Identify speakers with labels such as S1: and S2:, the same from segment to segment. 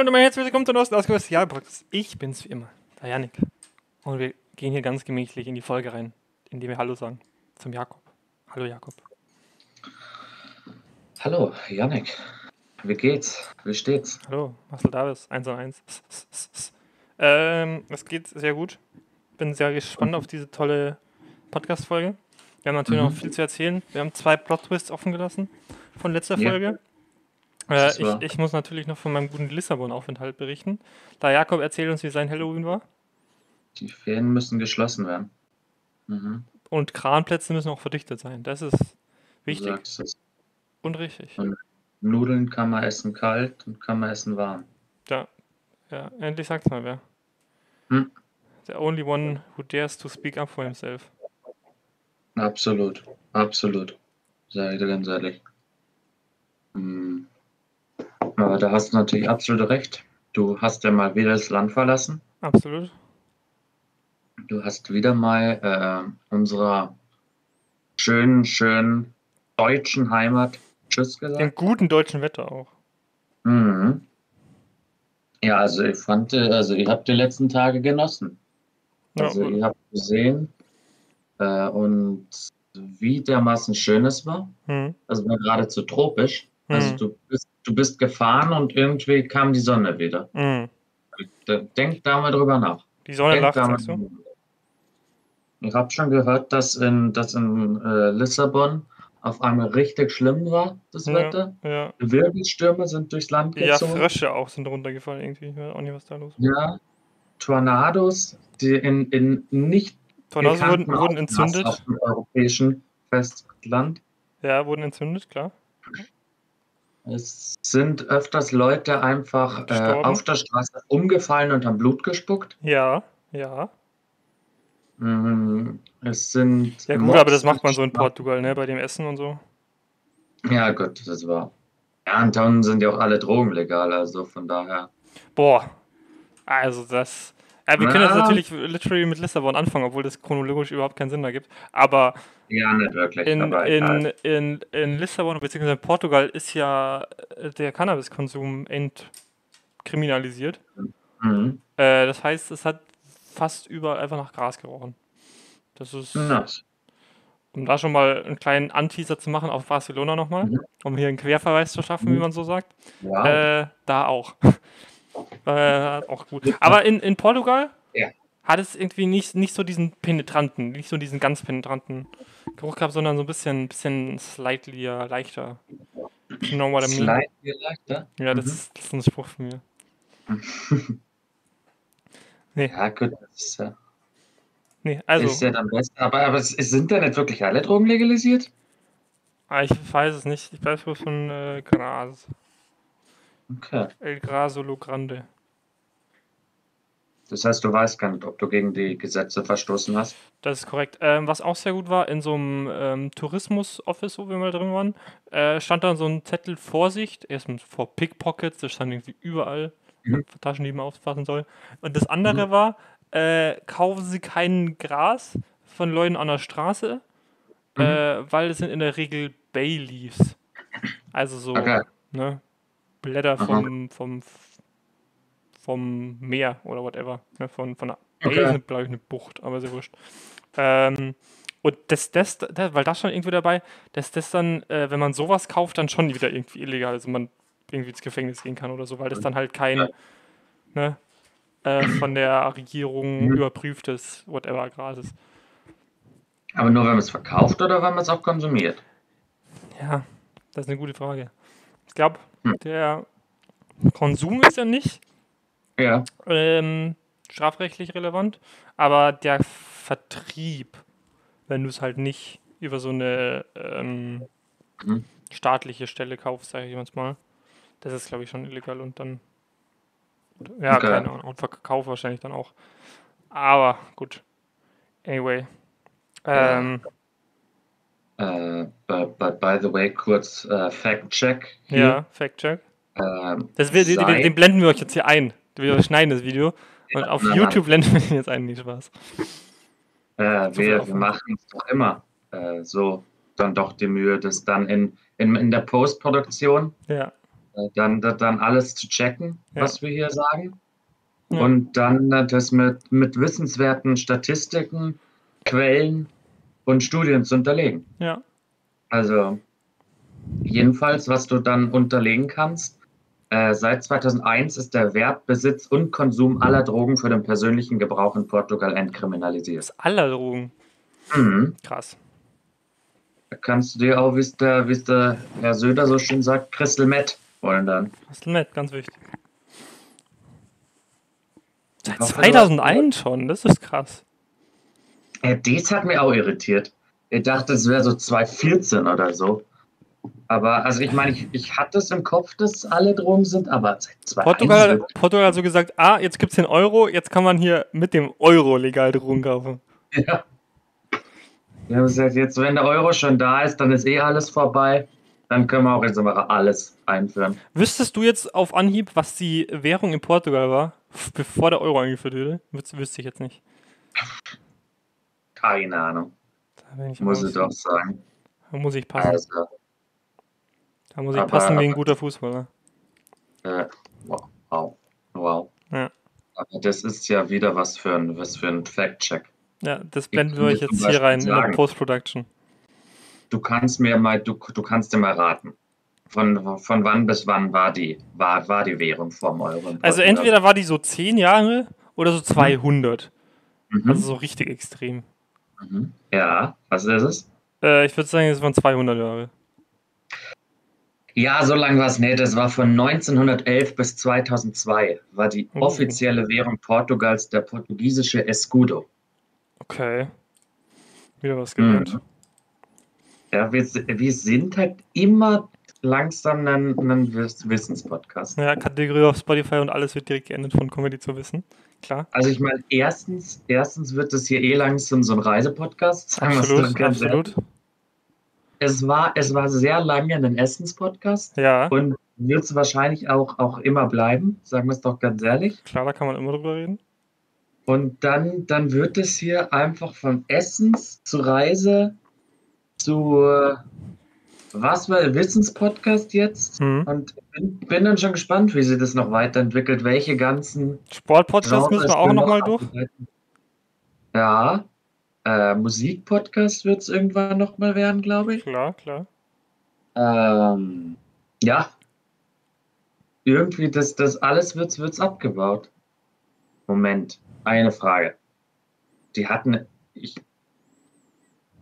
S1: Hallo und herzlich willkommen zur neuesten Ausgabe des Jahrespodcasts. Ich bin's wie immer, der Janik. Und wir gehen hier ganz gemächlich in die Folge rein, indem wir Hallo sagen zum Jakob. Hallo Jakob.
S2: Hallo, Janik. Wie geht's? Wie steht's?
S1: Hallo, Marcel Davis, 1 und 1. Ähm, es geht sehr gut. Bin sehr gespannt auf diese tolle Podcast-Folge. Wir haben natürlich
S2: Mhm.
S1: noch viel zu erzählen. Wir haben zwei Plot-Twists offen gelassen von letzter
S2: Ja.
S1: Folge. Äh, ich, ich muss natürlich noch von meinem guten Lissabon-Aufenthalt berichten. Da Jakob erzählt uns, wie sein Halloween war.
S2: Die Ferien müssen geschlossen werden. Mhm.
S1: Und Kranplätze müssen auch verdichtet sein. Das ist wichtig und richtig.
S2: Und- Nudeln kann man essen kalt und kann man essen warm.
S1: Ja, ja, endlich sagt's mal wer.
S2: Hm.
S1: The only one who dares to speak up for himself.
S2: Absolut. Absolut. Sag ich dir ganz ehrlich. Mhm. Aber da hast du natürlich absolut recht. Du hast ja mal wieder das Land verlassen.
S1: Absolut.
S2: Du hast wieder mal äh, unserer schönen, schönen deutschen Heimat Tschüss gesagt.
S1: Im guten deutschen Wetter auch.
S2: Mhm. Ja, also ich fand, äh, also ihr habt die letzten Tage genossen.
S1: Ja,
S2: Also ihr habt gesehen äh, und wie dermaßen schön es war.
S1: hm,
S2: Also war geradezu tropisch. Also
S1: hm,
S2: du bist, du bist gefahren und irgendwie kam die Sonne wieder.
S1: hm.
S2: Da- Denk da mal drüber nach.
S1: Die Sonne
S2: Denk
S1: lacht, sagst du?
S2: Ich habe schon gehört, dass in, dass in äh, Lissabon auf einmal richtig schlimm war, das
S1: Ja,
S2: Wetter.
S1: ja.
S2: Wirbelstürme sind durchs Land
S1: Ja,
S2: gezogen.
S1: Frösche auch sind runtergefallen irgendwie. Ich weiß auch nicht, was da los ist.
S2: Ja, Tornados, die in, in nicht
S1: Tornados wurden, wurden entzündet.
S2: auf dem europäischen Festland.
S1: Ja, wurden entzündet, klar.
S2: Es sind öfters Leute einfach äh, auf der Straße umgefallen und haben Blut gespuckt.
S1: Ja, ja.
S2: Mhm. Es sind
S1: Ja gut,
S2: Mobs
S1: aber das macht man so in Portugal, ne? Bei dem Essen und so.
S2: Ja, gut, das war. Ja, in Tonnen sind ja auch alle Drogen legal, also von daher.
S1: Boah. Also das. Ja, wir können jetzt
S2: Na.
S1: natürlich literally mit Lissabon anfangen, obwohl das chronologisch überhaupt keinen Sinn ergibt. Aber
S2: Ja, nicht wirklich,
S1: in,
S2: aber
S1: in, in, in Lissabon bzw. in Portugal ist ja äh, der Cannabiskonsum entkriminalisiert.
S2: Mhm.
S1: Äh, das heißt, es hat fast überall einfach nach Gras gerochen. Das ist,
S2: Nice.
S1: um da schon mal einen kleinen Anteaser zu machen auf Barcelona nochmal,
S2: Mhm.
S1: um hier einen Querverweis zu schaffen, wie
S2: Mhm.
S1: man so sagt.
S2: Wow.
S1: Äh, da auch. Äh, auch gut. Aber in, in Portugal
S2: Ja.
S1: hat es irgendwie nicht, nicht so diesen penetranten, nicht so diesen ganz penetranten Geruch gehabt, sondern so ein bisschen, bisschen slightly leichter. You know what I mean?
S2: Hier leichter.
S1: Ja, das,
S2: Mhm.
S1: ist, das ist ein Spruch von mir. Nee,
S2: Ja, gut, das ist ja,
S1: nee, also,
S2: ist ja dann besser. Aber, aber sind da nicht wirklich alle Drogen legalisiert?
S1: ah, ich weiß es nicht. Ich weiß bloß von äh, Gras.
S2: Okay.
S1: El Graso Lo Grande.
S2: Das heißt, du weißt gar nicht, ob du gegen die Gesetze verstoßen hast.
S1: Das ist korrekt. Ähm, was auch sehr gut war, in so einem ähm, Tourismus-Office, wo wir mal drin waren, äh, stand dann so ein Zettel Vorsicht, erstmal vor Pickpockets, das stand irgendwie überall,
S2: Mhm.
S1: für Taschen, die man aufpassen soll. Und das andere war, äh, kaufen Sie kein Gras von Leuten an der Straße,
S2: Mhm.
S1: äh, weil es sind in der Regel Bayleaves. Also so,
S2: Okay.
S1: ne, Blätter
S2: Aha.
S1: vom, vom, vom Meer oder whatever. Ne, von, von der Bay
S2: Okay.
S1: ist, eine- glaube ich, eine Bucht, aber sehr wurscht. Ähm, und das, das, das, weil das schon irgendwie dabei, dass das dann, äh, wenn man sowas kauft, dann schon wieder irgendwie illegal, also man irgendwie ins Gefängnis gehen kann oder so, weil das dann halt kein, ne, äh, von der Regierung
S2: Mhm.
S1: überprüftes whatever Gras ist.
S2: Aber nur, wenn man es verkauft oder wenn man es auch konsumiert?
S1: Ja, das ist eine gute Frage. Ich glaube,
S2: Hm.
S1: der Konsum ist ja nicht
S2: Ja.
S1: ähm, strafrechtlich relevant, aber der Vertrieb, wenn du es halt nicht über so eine ähm,
S2: Mhm.
S1: staatliche Stelle kaufst, sage ich jetzt mal, das ist, glaube ich, schon illegal und dann, ja,
S2: Okay.
S1: keine Ahnung, und Verkauf wahrscheinlich dann auch. Aber gut. Anyway. Ähm,
S2: Äh, but, but by the way, kurz äh, Fact-Check.
S1: ja, Fact-Check.
S2: Ähm,
S1: Das wird, den, den blenden wir euch jetzt hier ein. Wir schneiden das Video. Und auf
S2: na.
S1: YouTube blenden wir den jetzt ein. Nicht Spaß.
S2: äh, wir, wir machen es doch immer so, dann doch die Mühe, das dann in, in, in der Postproduktion
S1: Ja.
S2: dann, dann alles zu checken,
S1: Ja.
S2: was wir hier sagen.
S1: Ja.
S2: Und dann das mit, mit wissenswerten Statistiken, Quellen und Studien zu unterlegen.
S1: Ja.
S2: Also jedenfalls, was du dann unterlegen kannst, äh, seit 2001 ist der Wert, Besitz und Konsum aller Drogen für den persönlichen Gebrauch in Portugal entkriminalisiert.
S1: Das aller Drogen.
S2: Mhm.
S1: Krass.
S2: Da kannst du dir auch, wie es der, wie's der Herr Söder so schön sagt, Crystal Meth holen dann.
S1: Ist nett, ganz wichtig. Seit
S2: hoffe, du
S1: 2001 schon, das ist krass.
S2: Ja, das hat mich auch irritiert. Ich dachte, es wäre so 2014 oder so. Aber, also ich meine, ich, ich hatte es im Kopf, dass alle Drogen sind, aber seit 2001
S1: Portugal, Portugal hat so gesagt, ah, jetzt gibt es den Euro, jetzt kann man hier mit dem Euro legal Drogen kaufen.
S2: Ja. Wir haben gesagt, jetzt, wenn der Euro schon da ist, dann ist eh alles vorbei. Dann können wir auch jetzt mal alles einführen.
S1: Wüsstest du jetzt auf Anhieb, was die Währung in Portugal war, bevor der Euro eingeführt wurde? Wüs wüsste ich jetzt nicht.
S2: Keine Ahnung, muss ich doch sagen.
S1: Da muss ich passen.
S2: Also,
S1: da muss ich
S2: aber-
S1: passen wie ein guter Fußballer.
S2: äh, wow. Wow.
S1: Ja.
S2: Aber das ist ja wieder was für ein, was für ein Fact-Check.
S1: Ja, das blenden wir euch jetzt hier
S2: Beispiel
S1: rein in der
S2: sagen-
S1: Post-Production.
S2: Du kannst mir mal, du, du kannst dir mal raten. Von, von wann bis wann war die, war, war die Währung vom Euro?
S1: Also entweder war die so 10 Jahre oder so 200.
S2: Mhm.
S1: Also so richtig extrem.
S2: Mhm. Ja, was ist es?
S1: Äh, ich würde sagen, es waren 200 Jahre.
S2: Ja, so lange war es nicht. Es war von 1911 bis 2002 war die
S1: Oh.
S2: offizielle Währung Portugals der portugiesische Escudo.
S1: Okay. Wieder was gelernt.
S2: Mhm. Ja, wir, wir sind halt immer langsam ein, ein Wiss- Wissenspodcast.
S1: Ja, Kategorie auf Spotify und alles wird direkt geändert von Comedy zu wissen. Klar.
S2: Also ich meine, erstens, erstens wird es hier eh langsam so ein Reisepodcast. Sagen
S1: Absolut,
S2: doch ganz ehrlich.
S1: absolut.
S2: Es war, es war sehr lange ein Essenspodcast
S1: Ja,
S2: und wird es wahrscheinlich auch, auch immer bleiben, sagen wir es doch ganz ehrlich.
S1: klar, da kann man immer drüber reden.
S2: Und dann, dann wird es hier einfach von Essens zu Reise zu was war Wissenspodcast jetzt?
S1: Mhm.
S2: Und bin, bin dann schon gespannt, wie sich das noch weiterentwickelt, welche ganzen
S1: Sportpodcast müssen wir auch nochmal durch.
S2: Ja, äh, Musikpodcast wird es irgendwann nochmal werden, glaube ich.
S1: Klar, klar.
S2: Ähm, ja. Irgendwie, das, das alles wird wird's abgebaut. Moment, eine Frage. Die hatten, ich,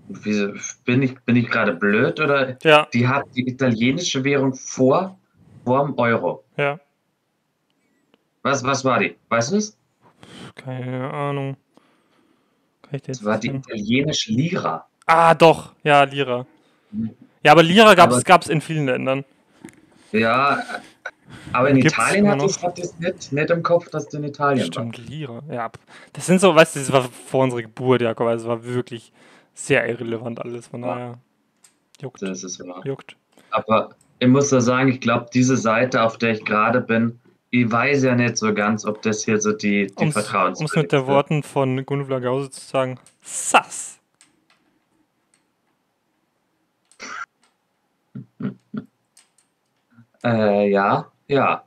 S2: wie, bin ich, bin ich gerade blöd oder
S1: Ja,
S2: die hat die italienische Währung vor, vor dem Euro.
S1: ja.
S2: Was, was war die? Weißt du es?
S1: Keine Ahnung. Kann ich dir
S2: Das war die italienische Lira.
S1: Ah, doch. Ja, Lira. Ja, aber Lira gab es in vielen Ländern.
S2: Ja, aber in
S1: Gibt's
S2: Italien hatte ich ich nicht, nicht im Kopf, dass du in Italien war.
S1: Stimmt, Lira. Ja, das sind so, weißt du, das war vor unserer Geburt, Jakob. Also es war wirklich sehr irrelevant alles. Von
S2: Ja.
S1: daher. Juckt.
S2: Das ist wahr.
S1: Juckt.
S2: Aber ich muss ja sagen, ich glaube, diese Seite, auf der ich gerade bin, ich weiß ja nicht so ganz, ob das hier so die, die
S1: Um es mit der Worten von Gunvla Gause zu sagen, sass.
S2: Äh, ja, ja.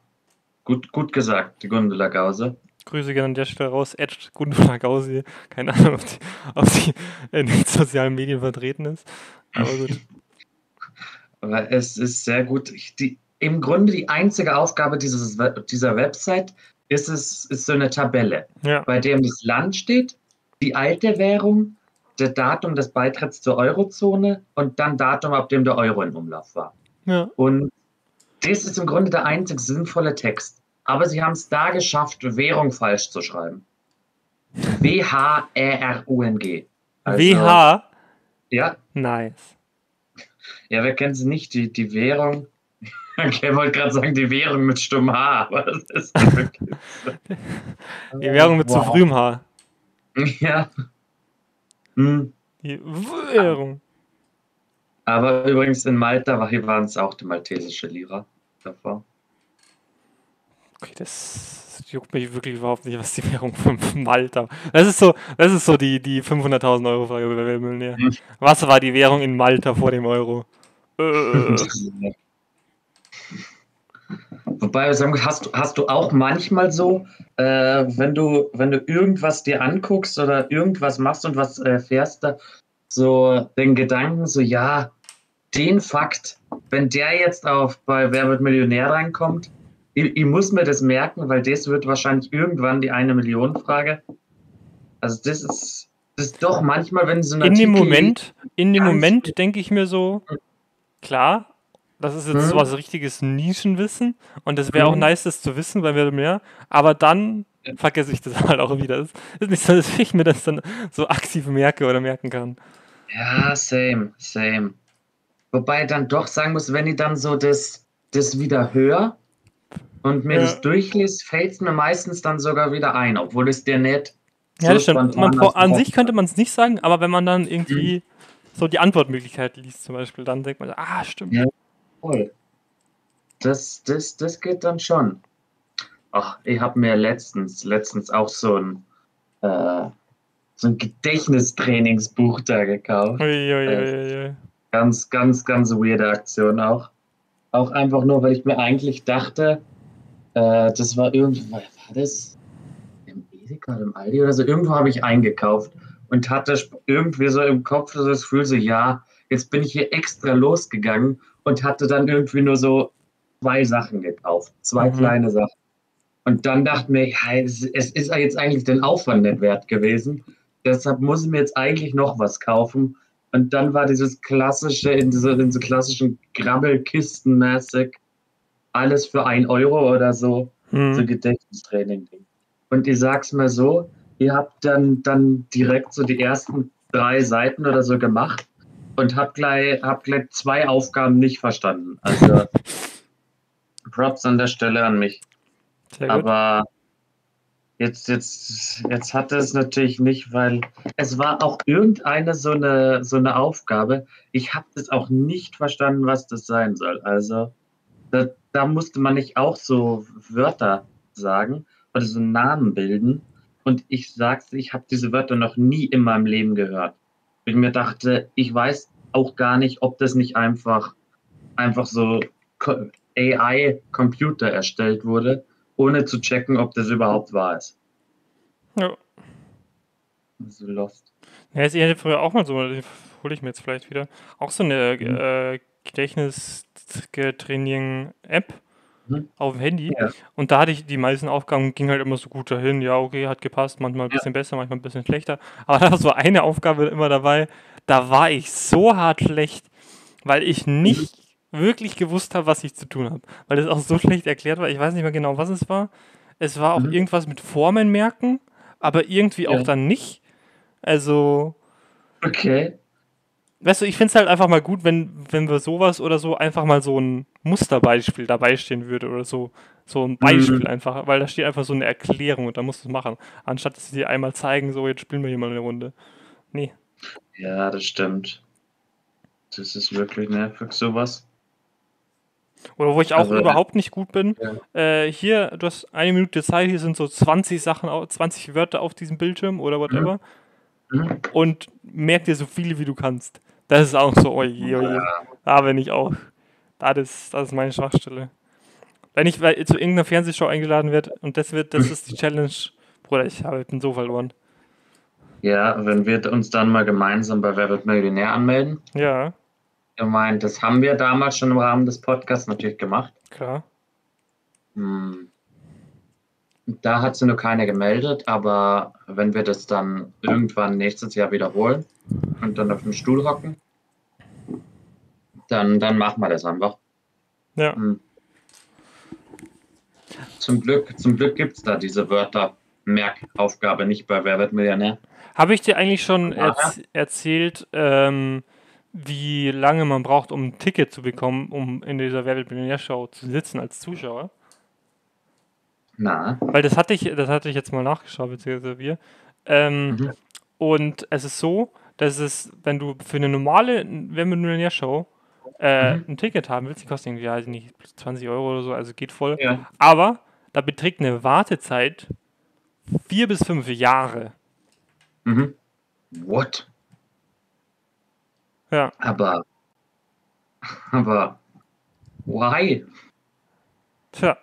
S2: Gut, gut gesagt, die Gundula Gause.
S1: Grüße gerne an der Stelle raus. Ed Gunvla Gause. Keine Ahnung, ob sie, ob sie in den sozialen Medien vertreten ist. Aber gut.
S2: Aber es ist sehr gut. Die, Im Grunde die einzige Aufgabe dieses, dieser Website ist es ist so eine Tabelle,
S1: Ja,
S2: bei dem das Land steht, die alte Währung, das Datum des Beitritts zur Eurozone und dann Datum, ab dem der Euro in Umlauf war.
S1: ja.
S2: Und das ist im Grunde der einzig sinnvolle Text. Aber sie haben es da geschafft, Währung falsch zu schreiben. W-H-E-R-U-N-G. Also,
S1: WH.
S2: Ja,
S1: Nice.
S2: ja, wer kennt sie nicht? Die, die Währung. Okay, ich wollte gerade sagen, die Währung mit stummem H, aber das ist nicht wirklich.
S1: Die Währung mit zu
S2: Wow.
S1: frühem Haar.
S2: Ja. Hm.
S1: Die Währung.
S2: Aber übrigens in Malta waren es auch die maltesische Lira davor.
S1: Okay, das juckt mich wirklich überhaupt nicht, was die Währung von Malta. Das ist so, das ist so die, die 500.000 Euro Frage bei Weltmillionär.
S2: Hm.
S1: Was war die Währung in Malta vor dem Euro? Äh,
S2: Wobei, hast, hast du auch manchmal so, äh, wenn du, wenn du irgendwas dir anguckst oder irgendwas machst und was erfährst, da so den Gedanken, so ja, den Fakt, wenn der jetzt auf bei Wer wird Millionär reinkommt, ich, ich muss mir das merken, weil das wird wahrscheinlich irgendwann die eine Million Frage. Also das ist, das ist doch manchmal, wenn so ein
S1: In dem Moment, in dem Moment denke ich mir so, klar, das ist jetzt hm. so was richtiges Nischenwissen und das wäre hm. auch nice, das zu wissen, weil wir mehr, aber dann vergesse ich das halt auch wieder. Das ist nicht so, dass ich mir das dann so aktiv merke oder merken kann.
S2: Ja, same, same. Wobei ich dann doch sagen muss, wenn ich dann so das, das wieder höre und mir ja. das durchlese, fällt es mir meistens dann sogar wieder ein, obwohl es dir nicht.
S1: Ja, das stimmt. Man, an sich könnte man es nicht sagen, aber wenn man dann irgendwie mhm. so die Antwortmöglichkeit liest, zum Beispiel, dann denkt man, ah, stimmt. Ja, voll.
S2: Das, das, das geht dann schon. Ach, ich habe mir letztens, letztens auch so ein, äh, so ein Gedächtnistrainingsbuch da gekauft. Ui, ui, ui, ui. Ganz, ganz, ganz weirde Aktion auch. Auch einfach nur, weil ich mir eigentlich dachte, äh, das war irgendwo, war das im Edeka oder im Aldi oder so, irgendwo habe ich eingekauft und hatte irgendwie so im Kopf so das Gefühl, so ja, jetzt bin ich hier extra losgegangen und hatte dann irgendwie nur so zwei Sachen gekauft, zwei mhm. kleine Sachen. Und dann dachte mir, ja, es, es ist jetzt eigentlich den Aufwand nicht wert gewesen. Deshalb muss ich mir jetzt eigentlich noch was kaufen. Und dann war dieses klassische, in, diese, in so klassischen Grabbelkisten mäßig, alles für ein Euro oder so, mhm. so Gedächtnistraining-Ding. Und ich sag's mal so, ihr habt dann, dann direkt so die ersten drei Seiten oder so gemacht und habt gleich, habt gleich zwei Aufgaben nicht verstanden. Also Props an der Stelle an mich. Aber Jetzt, jetzt, jetzt hatte es natürlich nicht, weil es war auch irgendeine so eine, so eine Aufgabe. Ich habe das auch nicht verstanden, was das sein soll. Also da, da musste man nicht auch so Wörter sagen oder so Namen bilden. Und ich sagte, ich habe diese Wörter noch nie in meinem Leben gehört. Ich mir dachte, ich weiß auch gar nicht, ob das nicht einfach, einfach so AI-Computer erstellt wurde ohne zu checken, ob das überhaupt wahr ist. Ja.
S1: So lost. Ja, ich hatte früher auch mal so, hole ich mir jetzt vielleicht wieder, auch so eine mhm. äh, Gedächtnistraining-App mhm. auf dem Handy. Ja. Und da hatte ich die meisten Aufgaben, ging halt immer so gut dahin. Ja, okay, hat gepasst, manchmal ein bisschen ja. besser, manchmal ein bisschen schlechter. Aber da war so eine Aufgabe immer dabei, da war ich so hart schlecht, weil ich nicht wirklich gewusst habe, was ich zu tun habe. Weil das auch so schlecht erklärt war. Ich weiß nicht mehr genau, was es war. Es war auch mhm. irgendwas mit Formen merken, aber irgendwie ja. auch dann nicht. Also.
S2: Okay.
S1: Weißt du, ich finde es halt einfach mal gut, wenn, wenn wir sowas oder so einfach mal so ein Musterbeispiel dabei stehen würde oder so. So ein Beispiel mhm. einfach, weil da steht einfach so eine Erklärung und da musst du es machen. Anstatt dass sie dir einmal zeigen, so jetzt spielen wir hier mal eine Runde. Nee.
S2: Ja, das stimmt. Das ist wirklich nervig, sowas.
S1: Oder wo ich auch also, überhaupt nicht gut bin. Ja. Äh, hier, du hast eine Minute Zeit, hier sind so 20 Sachen, 20 Wörter auf diesem Bildschirm oder whatever. Mhm. Und merk dir so viele, wie du kannst. Das ist auch so, oje, oje. Ja. Da bin ich auch. Das ist, das ist meine Schwachstelle. Wenn ich zu irgendeiner Fernsehshow eingeladen werde und das wird, das ist die Challenge, Bruder, ich habe, bin so verloren.
S2: Ja, wenn wir uns dann mal gemeinsam bei Wer wird Millionär anmelden.
S1: Ja.
S2: Ich meine, das haben wir damals schon im Rahmen des Podcasts natürlich gemacht.
S1: Klar.
S2: Hm. Da hat sie nur keine gemeldet, aber wenn wir das dann irgendwann nächstes Jahr wiederholen und dann auf dem Stuhl hocken, dann, dann machen wir das einfach.
S1: Ja. Hm.
S2: Zum Glück, zum Glück gibt es da diese Wörter Merkaufgabe nicht bei Wer wird Millionär.
S1: Habe ich dir eigentlich schon erz erzählt, ähm, wie lange man braucht, um ein Ticket zu bekommen, um in dieser Werbemillionär-Show zu sitzen als Zuschauer?
S2: Na.
S1: Weil das hatte ich, das hatte ich jetzt mal nachgeschaut, beziehungsweise wir. Ähm, mhm. Und es ist so, dass es, wenn du für eine normale Werbemillionär-Show äh, mhm. ein Ticket haben willst, die kostet irgendwie, weiß ich nicht, 20 Euro oder so, also geht voll. Ja. Aber da beträgt eine Wartezeit vier bis fünf Jahre.
S2: Mhm. What?
S1: Ja.
S2: Aber, aber, why?
S1: Tja.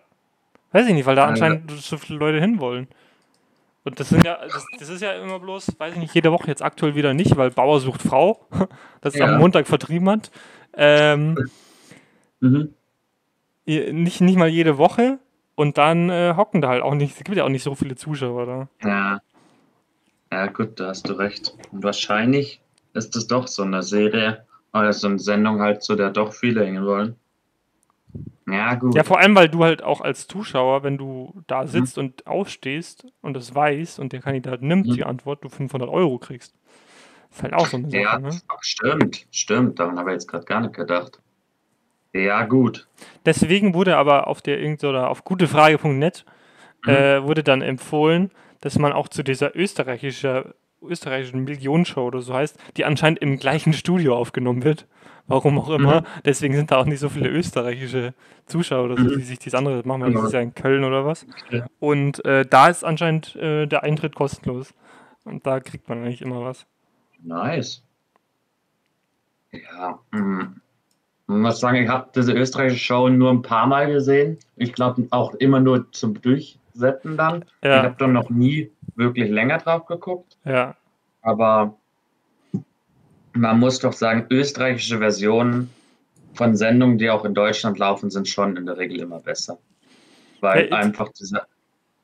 S1: Weiß ich nicht, weil da
S2: Also-
S1: anscheinend so viele Leute hinwollen. Und das sind ja, das, das ist ja immer bloß, weiß ich nicht, jede Woche jetzt aktuell wieder nicht, weil Bauer sucht Frau, das ist
S2: Ja.
S1: am Montag vertrieben hat. Ähm,
S2: Mhm.
S1: nicht, nicht mal jede Woche und dann äh, hocken da halt auch nicht, es gibt ja auch nicht so viele Zuschauer da.
S2: Ja. Ja, gut, da hast du recht. Und wahrscheinlich ist es doch so eine Serie oder so eine Sendung halt, zu der doch viele hängen wollen. Ja, gut.
S1: Ja, vor allem, weil du halt auch als Zuschauer, wenn du da sitzt und aufstehst und das weißt und der Kandidat nimmt
S2: Mhm.
S1: die Antwort, du 500 Euro kriegst. Ist halt auch so eine Sache,
S2: Ja,
S1: ne?
S2: stimmt, stimmt. Daran habe ich jetzt gerade gar nicht gedacht. Ja, gut.
S1: Deswegen wurde aber auf der irgend oder auf gutefrage.net
S2: Mhm.
S1: äh, wurde dann empfohlen, dass man auch zu dieser österreichischer, österreichischen Millionenshow oder so heißt, die anscheinend im gleichen Studio aufgenommen wird. Warum auch immer.
S2: Mhm.
S1: Deswegen sind da auch nicht so viele österreichische Zuschauer oder so,
S2: Mhm.
S1: die sich dieses andere machen, weil
S2: Genau.
S1: das ist ja in Köln oder was.
S2: Ja.
S1: Und äh, da ist anscheinend äh, der Eintritt kostenlos. Und da kriegt man eigentlich immer was.
S2: Nice. Ja, mm. ich muss sagen, ich habe diese österreichische Show nur ein paar Mal gesehen. Ich glaube auch immer nur zum Durchsetzen dann. Ich
S1: Ja,
S2: habe dann noch nie wirklich länger drauf geguckt.
S1: ja.
S2: Aber man muss doch sagen, österreichische Versionen von Sendungen, die auch in Deutschland laufen, sind schon in der Regel immer besser. Weil
S1: Ja, ich-
S2: einfach dieser,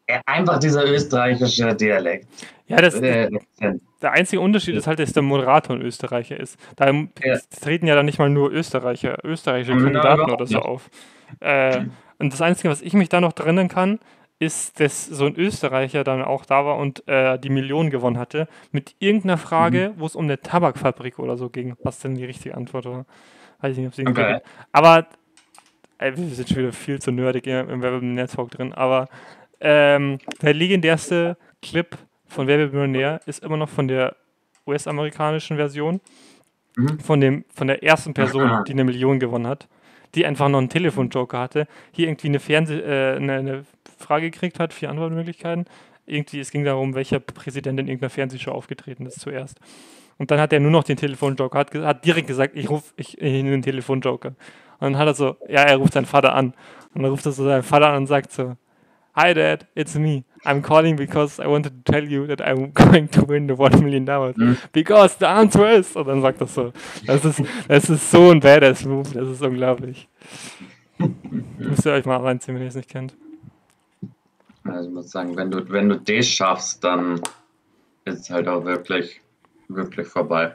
S2: äh, einfach dieser österreichische Dialekt.
S1: Ja, das,
S2: Akzent.
S1: Der einzige Unterschied ist halt, dass der Moderator ein Österreicher ist. Da
S2: Ja.
S1: treten ja dann nicht mal nur Österreicher, österreichische Kandidaten oder so auf. Äh, und das Einzige, was ich mich da noch drinnen kann, ist, dass so ein Österreicher dann auch da war und äh, die Millionen gewonnen hatte, mit irgendeiner Frage,
S2: Mhm.
S1: wo es um eine Tabakfabrik oder so ging, was denn die richtige Antwort war. Weiß ich nicht, ob sie
S2: Okay.
S1: Aber ey, wir sind schon wieder viel zu nerdig im, im Werbemillionär-Talk drin, aber ähm, der legendärste Clip von Wer wird Millionär ist immer noch von der US-amerikanischen Version,
S2: Mhm.
S1: von, dem, von der ersten Person, die eine Million gewonnen hat, die einfach noch einen Telefonjoker hatte, hier irgendwie eine, Fernseh äh, eine, eine Frage gekriegt hat, vier Antwortmöglichkeiten. Irgendwie, es ging darum, welcher Präsident in irgendeiner Fernsehshow aufgetreten ist zuerst. Und dann hat er nur noch den Telefonjoker, hat, hat direkt gesagt, ich rufe ich, ich den Telefonjoker. Und dann hat er so, ja, er ruft seinen Vater an. Und dann ruft er so seinen Vater an und sagt so, Hi Dad, it's me. I'm calling because I wanted to tell you that I'm going to win the one million dollars.
S2: Mhm.
S1: Because the answer is. Und dann sagt er so. Das ist, das ist so ein badass Move, das ist unglaublich. Müsst ihr euch mal reinziehen, wenn ihr es nicht kennt.
S2: Also ich muss sagen, wenn du, wenn du das schaffst, dann ist es halt auch wirklich, wirklich vorbei.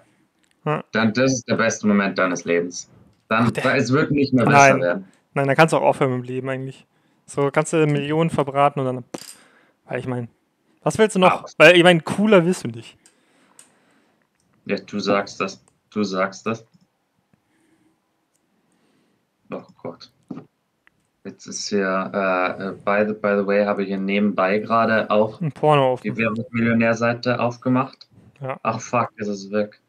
S1: Ja.
S2: Dann, das ist der beste Moment deines Lebens. Dann,
S1: Ach,
S2: es wird nicht mehr besser
S1: Nein.
S2: werden.
S1: Nein, dann kannst du auch aufhören mit dem Leben eigentlich. So kannst du Millionen verbraten und dann. Pff, weil ich meine, was willst du noch?
S2: Ah.
S1: Weil ich meine, cooler wirst du nicht.
S2: Ja, du sagst das. Du sagst das. Oh Gott. Jetzt ist hier, äh, äh, by, the, by the way, habe ich hier nebenbei gerade auch
S1: Ein Porno auf.
S2: die Werbungsmillionär-Seite aufgemacht.
S1: Ja.
S2: Ach fuck, ist es weg.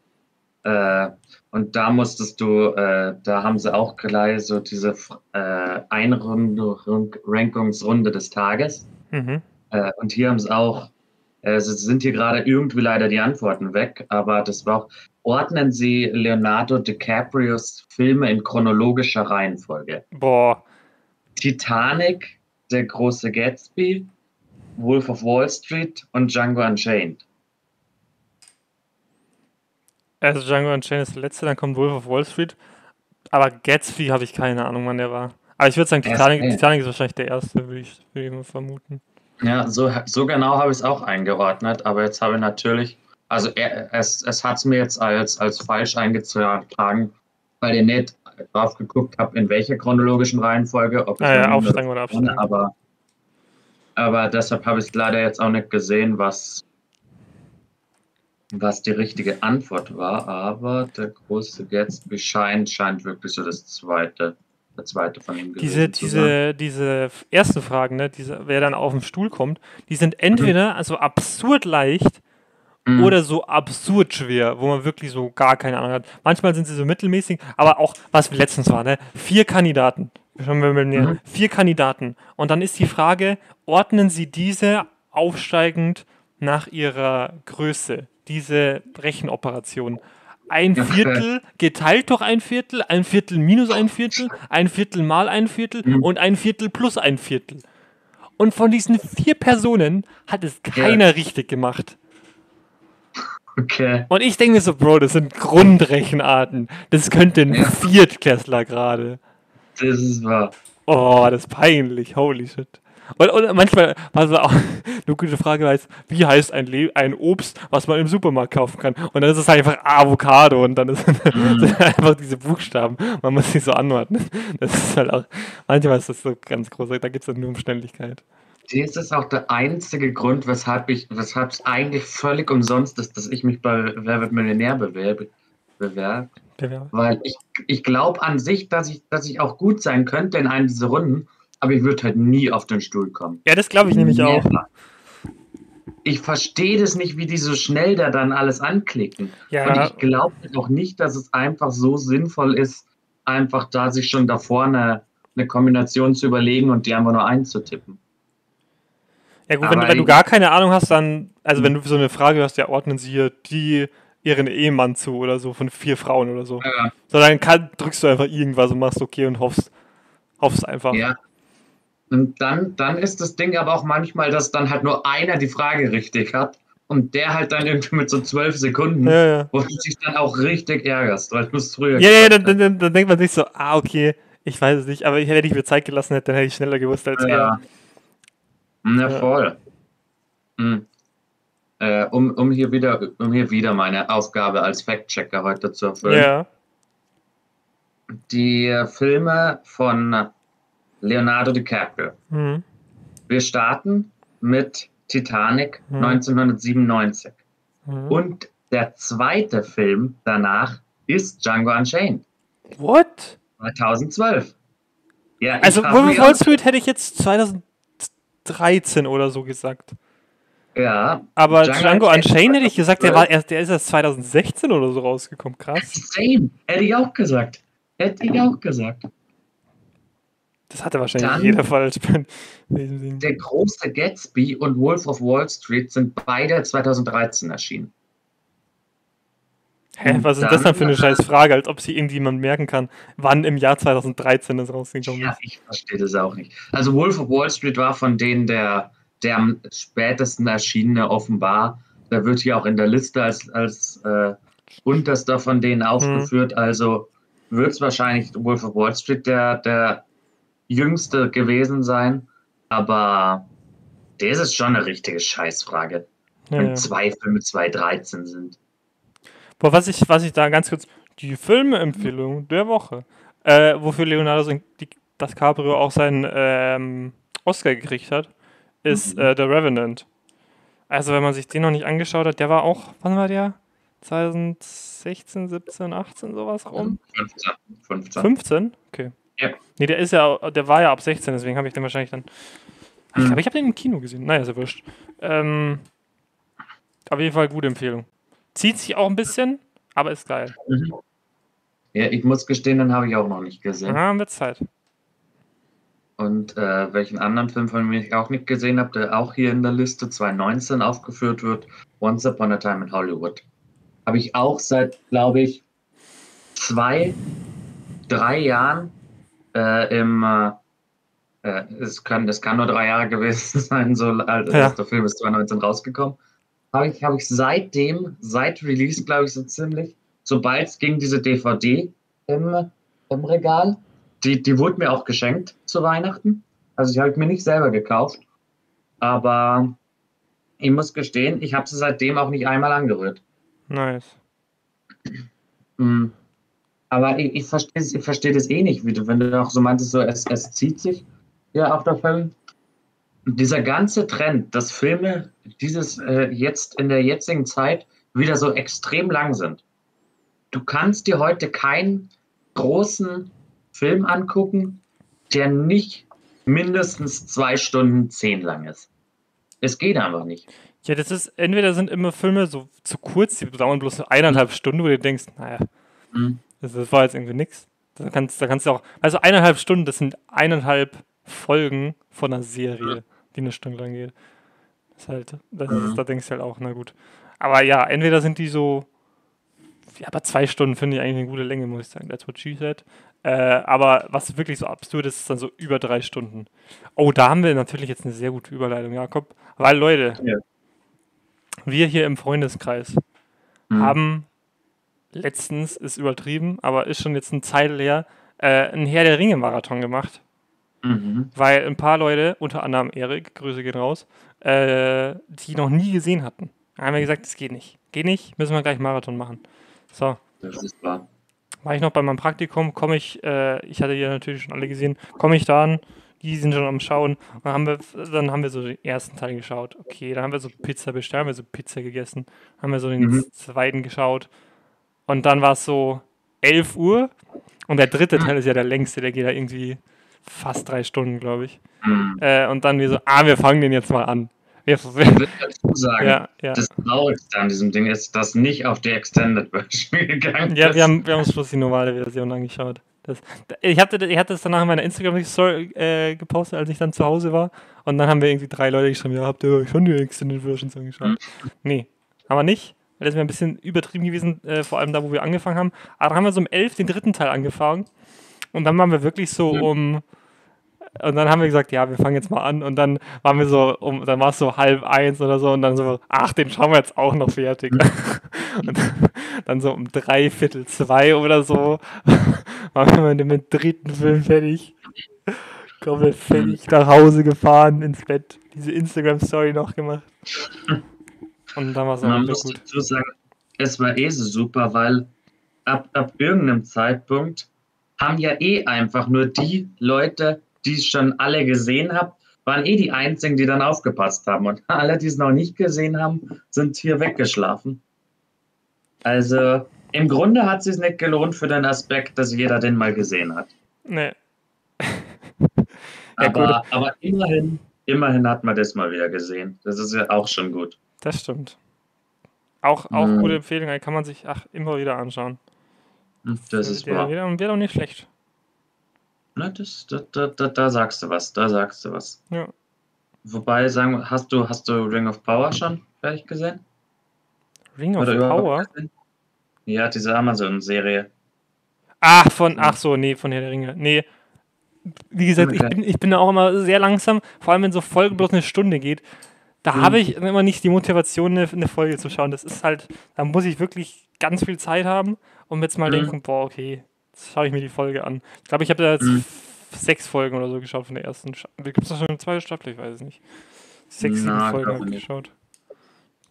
S2: Äh, und da musstest du, äh, da haben sie auch gleich so diese äh, Einrankungsrunde des Tages.
S1: Mhm.
S2: Äh, und hier haben sie auch, äh, es sind hier gerade irgendwie leider die Antworten weg, aber das war auch, ordnen Sie Leonardo DiCaprios Filme in chronologischer Reihenfolge.
S1: Boah.
S2: Titanic, Der große Gatsby, Wolf of Wall Street und Django Unchained.
S1: Also Django Unchained ist der letzte, dann kommt Wolf of Wall Street. Aber Gatsby habe ich keine Ahnung, wann der war. Aber ich würde sagen, Titanic. Titanic ist wahrscheinlich der erste, würde ich, würde ich mal vermuten.
S2: Ja, so, so genau habe ich es auch eingeordnet, aber jetzt habe ich natürlich, also er, es, es hat es mir jetzt als, als falsch eingetragen, weil ich nicht drauf geguckt habe, in welcher chronologischen Reihenfolge, ob es
S1: Ah ja, aufsteigen oder absteigen.
S2: aber, aber deshalb habe ich es leider jetzt auch nicht gesehen, was, was die richtige Antwort war, aber der große Gatsby scheint, scheint wirklich so das zweite, der zweite von ihm
S1: Diese, diese, diese ersten Fragen, ne, diese, wer dann auf den Stuhl kommt, die sind entweder also absurd leicht
S2: Mhm.
S1: oder so absurd schwer, wo man wirklich so gar keine Ahnung hat. Manchmal sind sie so mittelmäßig, aber auch, was letztens war, ne? Vier Kandidaten. Schauen wir.
S2: Mhm.
S1: Vier Kandidaten. Und dann ist die Frage, ordnen sie diese aufsteigend nach ihrer Größe, diese Rechenoperation. Ein Viertel geteilt durch ein Viertel, ein Viertel minus ein Viertel, ein Viertel mal ein Viertel
S2: Mhm.
S1: und ein Viertel plus ein Viertel. Und von diesen vier Personen hat es keiner richtig gemacht.
S2: Okay.
S1: Und ich denke mir so, Bro, das sind Grundrechenarten. Das könnte ein
S2: Ja.
S1: Viertklässler gerade.
S2: Das ist wahr.
S1: Oh, das ist peinlich. Holy shit. Und, und manchmal, was auch eine gute Frage ist, wie heißt ein, Le ein Obst, was man im Supermarkt kaufen kann? Und dann ist es einfach Avocado und dann ist sind einfach diese Buchstaben. Man muss sich so anordnen. Das ist halt auch, manchmal ist das so ganz groß. Da geht es dann nur um Schnelligkeit.
S2: Das ist auch der einzige Grund, weshalb ich, weshalb es eigentlich völlig umsonst ist, dass ich mich bei Wer wird Millionär bewerbe. bewerbe. Weil ich, ich glaube an sich, dass ich, dass ich auch gut sein könnte in einer dieser Runden, aber ich würde halt nie auf den Stuhl kommen.
S1: Ja, das glaube ich nämlich auch.
S2: Never. Ich verstehe das nicht, wie die so schnell da dann alles anklicken.
S1: Ja.
S2: Und ich glaube auch nicht, dass es einfach so sinnvoll ist, einfach da sich schon davor eine, eine Kombination zu überlegen und die einfach nur einzutippen.
S1: Ja gut, wenn, du- wenn du gar keine Ahnung hast, dann, also wenn du so eine Frage hast, ja, ordnen sie hier die ihren Ehemann zu oder so von vier Frauen oder so.
S2: Ja.
S1: So, dann kann, drückst du einfach irgendwas und machst okay und hoffst, hoffst einfach.
S2: Ja. Und dann, dann ist das Ding aber auch manchmal, dass dann halt nur einer die Frage richtig hat und der halt dann irgendwie mit so zwölf Sekunden,
S1: Ja, ja.
S2: wo du dich dann auch richtig ärgerst, weil du es früher
S1: Ja, ja, dann, dann, dann denkt man sich so, ah, okay, ich weiß es nicht, aber ich, wenn ich mir Zeit gelassen hätte, dann hätte ich schneller gewusst als
S2: hast.
S1: er.
S2: Ja. Na
S1: Ja.
S2: voll. Hm. Äh, um, um, hier wieder, um hier wieder meine Aufgabe als Fact-Checker heute zu erfüllen.
S1: Ja.
S2: Die Filme von Leonardo DiCaprio.
S1: Mhm.
S2: Wir starten mit Titanic
S1: Mhm.
S2: 1997.
S1: Mhm.
S2: Und der zweite Film danach ist Django Unchained
S1: What?
S2: 2012. Ja,
S1: Also, Wolf of Wall Street hätte ich jetzt 2013 oder so gesagt.
S2: Ja,
S1: Aber
S2: Django
S1: Django
S2: Unchained
S1: hätte ich gesagt, der,
S2: 2012.
S1: war erst, der ist erst 2016 oder so rausgekommen. Krass.
S2: same. Hätte ich auch gesagt. Hätte ich auch gesagt.
S1: Das hatte wahrscheinlich
S2: Dann-
S1: jeder falsch.
S2: Der große Gatsby und Wolf of Wall Street sind beide 2013 erschienen.
S1: Hä, was ist
S2: dann-
S1: das dann für eine scheiß Frage, als ob sich irgendjemand merken kann, wann im Jahr 2013 das rausgekommen
S2: Ja,
S1: ist.
S2: ich verstehe das auch nicht. Also Wolf of Wall Street war von denen der, der am spätesten erschienene offenbar. Der wird hier auch in der Liste als, als äh, unterster von denen aufgeführt. Also wird es wahrscheinlich Wolf of Wall Street der, der jüngste gewesen sein. Aber das ist schon eine richtige Scheißfrage,
S1: Ja,
S2: wenn
S1: ja.
S2: zwei Filme 2013 sind.
S1: Boah, was ich, was ich da ganz kurz, die Filmeempfehlung der Woche, äh, wofür Leonardo Di- DiCaprio auch seinen ähm, Oscar gekriegt hat, ist
S2: Mhm.
S1: äh, The Revenant. Also wenn man sich den noch nicht angeschaut hat, der war auch, wann war der? 2016, 17, 18, sowas rum?
S2: 15. 15.
S1: 15? Okay.
S2: Ja.
S1: Nee, der ist ja, der war ja ab 16, deswegen habe ich den wahrscheinlich dann. Ich
S2: Mhm.
S1: glaube, ich habe den im Kino gesehen. Naja, ist ja wurscht. Ähm, auf jeden Fall gute Empfehlung. Zieht sich auch ein bisschen, aber ist geil.
S2: Mhm. Ja, ich muss gestehen, den habe ich auch noch nicht gesehen.
S1: Ja, wird Zeit.
S2: Und äh, welchen anderen Film von mir ich auch nicht gesehen habe, der auch hier in der Liste 2019 aufgeführt wird, Once Upon a Time in Hollywood. Habe ich auch seit, glaube ich, zwei, drei Jahren äh, im, äh, es, kann, es kann nur drei Jahre gewesen sein, so alt
S1: Ja.
S2: der Film ist 2019 rausgekommen. Habe ich, habe ich seitdem, seit Release, glaube ich, so ziemlich, sobald es ging, diese DVD im, im Regal, die, die wurde mir auch geschenkt zu Weihnachten. Also die habe ich mir nicht selber gekauft. Aber ich muss gestehen, ich habe sie seitdem auch nicht einmal angerührt.
S1: Nice.
S2: Mm. Aber ich, ich verstehe ich versteh das eh nicht, wie du, wenn du auch so meintest, so, es, es zieht sich ja auf der Film. Dieser ganze Trend, dass Filme dieses äh, jetzt in der jetzigen Zeit wieder so extrem lang sind. Du kannst dir heute keinen großen Film angucken, der nicht mindestens zwei Stunden zehn lang ist. Es geht einfach nicht.
S1: Ja, das ist, entweder sind immer Filme so zu kurz, die dauern bloß eineinhalb Stunden, wo du denkst, naja,
S2: Mhm.
S1: Das, das war jetzt irgendwie nix. Da kannst, da kannst du auch, also eineinhalb Stunden, das sind eineinhalb Folgen von einer Serie, die eine Stunde lang geht. Das ist halt, das ist,
S2: Mhm.
S1: da denkst du halt auch, na gut. Aber ja, entweder sind die so ja, aber zwei Stunden finde ich eigentlich eine gute Länge, muss ich sagen. That's what she said. Äh, aber was wirklich so absurd ist, ist dann so über drei Stunden. Oh, da haben wir natürlich jetzt eine sehr gute Überleitung, Jakob. Weil, Leute,
S2: Ja.
S1: wir hier im Freundeskreis
S2: Hm.
S1: haben letztens, ist übertrieben, aber ist schon jetzt eine Zeit her, äh, einen Herr der Ringe-Marathon gemacht.
S2: Mhm.
S1: Weil ein paar Leute, unter anderem Erik, Grüße gehen raus, äh, die noch nie gesehen hatten. Da haben wir gesagt, das geht nicht. Geht nicht, müssen wir gleich Marathon machen. So,
S2: Das ist wahr.
S1: war ich noch bei meinem Praktikum, komme ich, äh, ich hatte ja natürlich schon alle gesehen, komme ich da an, die sind schon am Schauen. Und dann haben wir, dann haben wir so den ersten Teil geschaut. Okay, dann haben wir so Pizza bestellt, haben wir so Pizza gegessen, haben wir so den
S2: Mhm.
S1: zweiten geschaut. Und dann war es so 11 Uhr. Und der dritte Teil ist ja der längste, der geht da irgendwie fast drei Stunden, glaube ich.
S2: Hm.
S1: Äh, und dann wir so, ah, wir fangen den jetzt mal an. Wir,
S2: dazu sagen,
S1: ja, ja.
S2: das Traurigste an diesem Ding ist, dass nicht auf die Extended Version gegangen
S1: Ja,
S2: ist.
S1: wir haben, wir haben uns bloß die normale Version angeschaut. Das, ich, hatte, ich hatte das danach in meiner Instagram-Story äh, gepostet, als ich dann zu Hause war. Und dann haben wir irgendwie drei Leute geschrieben, ja, habt ihr euch schon die Extended Versions angeschaut? Nee, haben wir nicht. Weil das wäre ein bisschen übertrieben gewesen, äh, vor allem da, wo wir angefangen haben. Aber dann haben wir so um elf den dritten Teil angefangen. Und dann waren wir wirklich so
S2: Mhm.
S1: um... Und dann haben wir gesagt, ja, wir fangen jetzt mal an. Und dann waren wir so, um, dann war es so halb eins oder so. Und dann so, ach, den schauen wir jetzt auch noch fertig. Und dann so um drei Viertel zwei oder so waren wir mit dem dritten Film fertig. Komplett fertig nach Hause gefahren, ins Bett, diese Instagram-Story noch gemacht. Und dann war es
S2: Man muss
S1: gut.
S2: dazu sagen, es war eh so super, weil ab, ab irgendeinem Zeitpunkt haben ja eh einfach nur die Leute, die es schon alle gesehen haben, waren eh die einzigen, die dann aufgepasst haben. Und alle, die es noch nicht gesehen haben, sind hier weggeschlafen. Also im Grunde hat es sich nicht gelohnt für den Aspekt, dass jeder den mal gesehen hat.
S1: Nee. Ja.
S2: Aber, aber immerhin, immerhin hat man das mal wieder gesehen. Das ist ja auch schon gut.
S1: Das stimmt. Auch, auch
S2: Mhm.
S1: gute Empfehlung, kann man sich ach, immer wieder anschauen.
S2: Das ist
S1: der
S2: wahr.
S1: Wird auch nicht schlecht.
S2: Na, das, da, da, da, da sagst du was, da sagst du was.
S1: Ja.
S2: Wobei, sagen wir, hast du, hast du Ring of Power schon fertig gesehen?
S1: Ring of
S2: überhaupt
S1: Power?
S2: Ja, diese Amazon-Serie.
S1: Ach, von, ach so, nee, von Herr der Ringe. Nee. Wie gesagt, ich bin, ich bin da auch immer sehr langsam, vor allem wenn so Folgen bloß eine Stunde geht. Da
S2: Mhm.
S1: habe ich immer nicht die Motivation, eine, eine Folge zu schauen. Das ist halt, da muss ich wirklich ganz viel Zeit haben und jetzt mal
S2: Mhm.
S1: denken, boah, okay, jetzt schaue ich mir die Folge an. Ich glaube, ich habe da jetzt
S2: Mhm.
S1: sechs Folgen oder so geschaut von der ersten. Gibt es da schon eine zweite Staffel? Ich weiß es nicht. Sechs, sieben Folgen habe ich geschaut.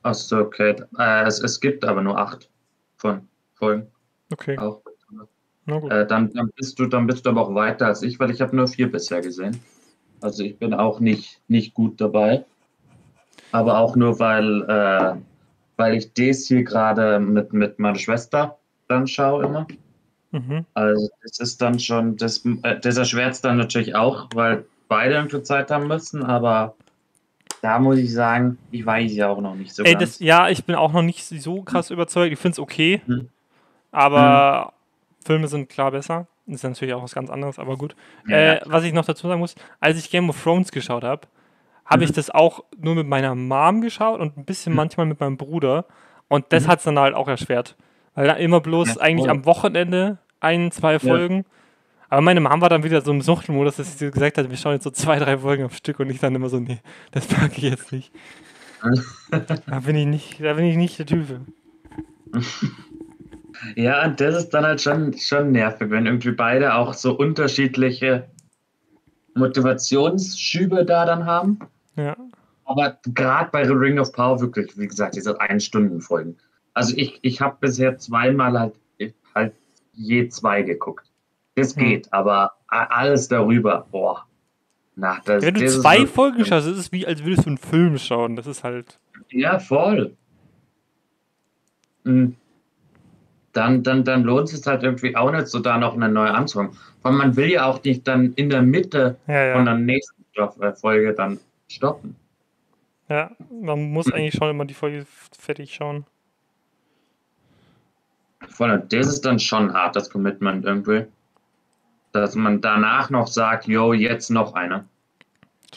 S2: Achso, okay. Äh, es, es gibt aber nur acht von Folgen
S1: Okay,
S2: auch.
S1: na gut.
S2: Äh, dann, dann, bist du, dann bist du aber auch weiter als ich, weil ich habe nur vier bisher gesehen. Also ich bin auch nicht, nicht gut dabei. Aber auch nur, weil, äh, weil ich das hier gerade mit, mit meiner Schwester dann schaue immer.
S1: Mhm.
S2: Also das ist dann schon, das, äh, das erschwert es dann natürlich auch, weil beide irgendwie Zeit haben müssen, aber da muss ich sagen, ich weiß ja auch noch nicht so
S1: Ey,
S2: ganz.
S1: das, ja, ich bin auch noch nicht so krass überzeugt. Ich finde es okay,
S2: Mhm.
S1: aber Filme sind klar besser. Ist natürlich auch was ganz anderes, aber gut.
S2: Ja,
S1: Äh, was ich noch dazu sagen muss, als ich Game of Thrones geschaut habe, habe ich
S2: Mhm.
S1: das auch nur mit meiner Mom geschaut und ein bisschen
S2: Mhm.
S1: manchmal mit meinem Bruder. Und das
S2: Mhm.
S1: hat es dann halt auch erschwert. Weil da immer bloß
S2: Ja,
S1: eigentlich am Wochenende ein, zwei Folgen. Aber meine Mom war dann wieder so im Suchtmodus, dass sie gesagt hat, wir schauen jetzt so zwei, drei Folgen am Stück und ich dann immer so, nee, das packe ich jetzt nicht. Da bin ich nicht, da bin ich nicht der Typ.
S2: Ja, und das ist dann halt schon, schon nervig, wenn irgendwie beide auch so unterschiedliche Motivationsschübe da dann haben.
S1: Ja.
S2: Aber gerade bei The Ring of Power wirklich, wie gesagt, diese Ein-Stunden-Folgen. Also ich, ich habe bisher zweimal halt, halt je zwei geguckt. Das
S1: Hm.
S2: geht, aber alles darüber, boah. Na, das,
S1: Wenn du
S2: das ist
S1: zwei
S2: wirklich-
S1: Folgen schaust, ist es wie, als würdest du einen Film schauen. Das ist halt.
S2: Ja, voll. Mm. Dann, dann, dann lohnt es sich halt irgendwie auch nicht, so da noch eine neue anzufangen. Weil man will ja auch nicht dann in der Mitte
S1: Ja,
S2: von
S1: ja.
S2: der nächsten äh, Folge dann stoppen.
S1: ja. Man muss eigentlich schon immer die Folge fertig schauen.
S2: Voll, das ist dann schon hart, das Commitment irgendwie. Dass man danach noch sagt, yo, jetzt noch eine.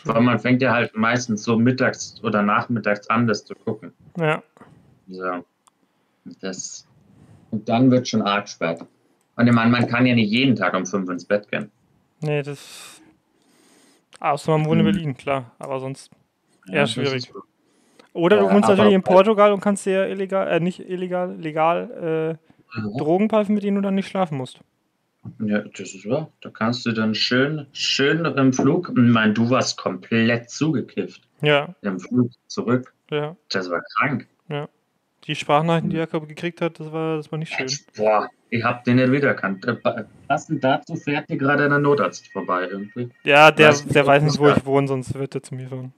S2: Weil man fängt ja halt meistens so mittags oder nachmittags an, das zu gucken.
S1: Ja.
S2: So. Das, Und dann wird schon arg spät. Und ich meine, man kann ja nicht jeden Tag um fünf ins Bett gehen.
S1: Nee, das. Außer man wohnt in
S2: Mhm.
S1: Berlin, klar. Aber sonst.
S2: Ja,
S1: Eher
S2: das
S1: schwierig. Oder du
S2: Ja,
S1: wohnst
S2: aber-
S1: natürlich in Portugal und kannst dir illegal, äh, nicht illegal, legal äh, Drogen kaufen, mit denen du dann nicht schlafen musst.
S2: Ja, das ist wahr. Da kannst du dann schön, schön im Flug, ich meine, du warst komplett zugekifft
S1: Ja,
S2: im Flug zurück.
S1: ja.
S2: Das war krank.
S1: Die Sprachnachrichten, die Jakob gekriegt hat, das war, das war nicht schön.
S2: Boah, ich hab den nicht wiedererkannt. Äh, Passend dazu fährt dir gerade der Notarzt vorbei irgendwie.
S1: Ja, der,
S2: Weiß nicht,
S1: der weiß
S2: das
S1: nicht, wo ich wohne, sonst wird er zu mir fahren.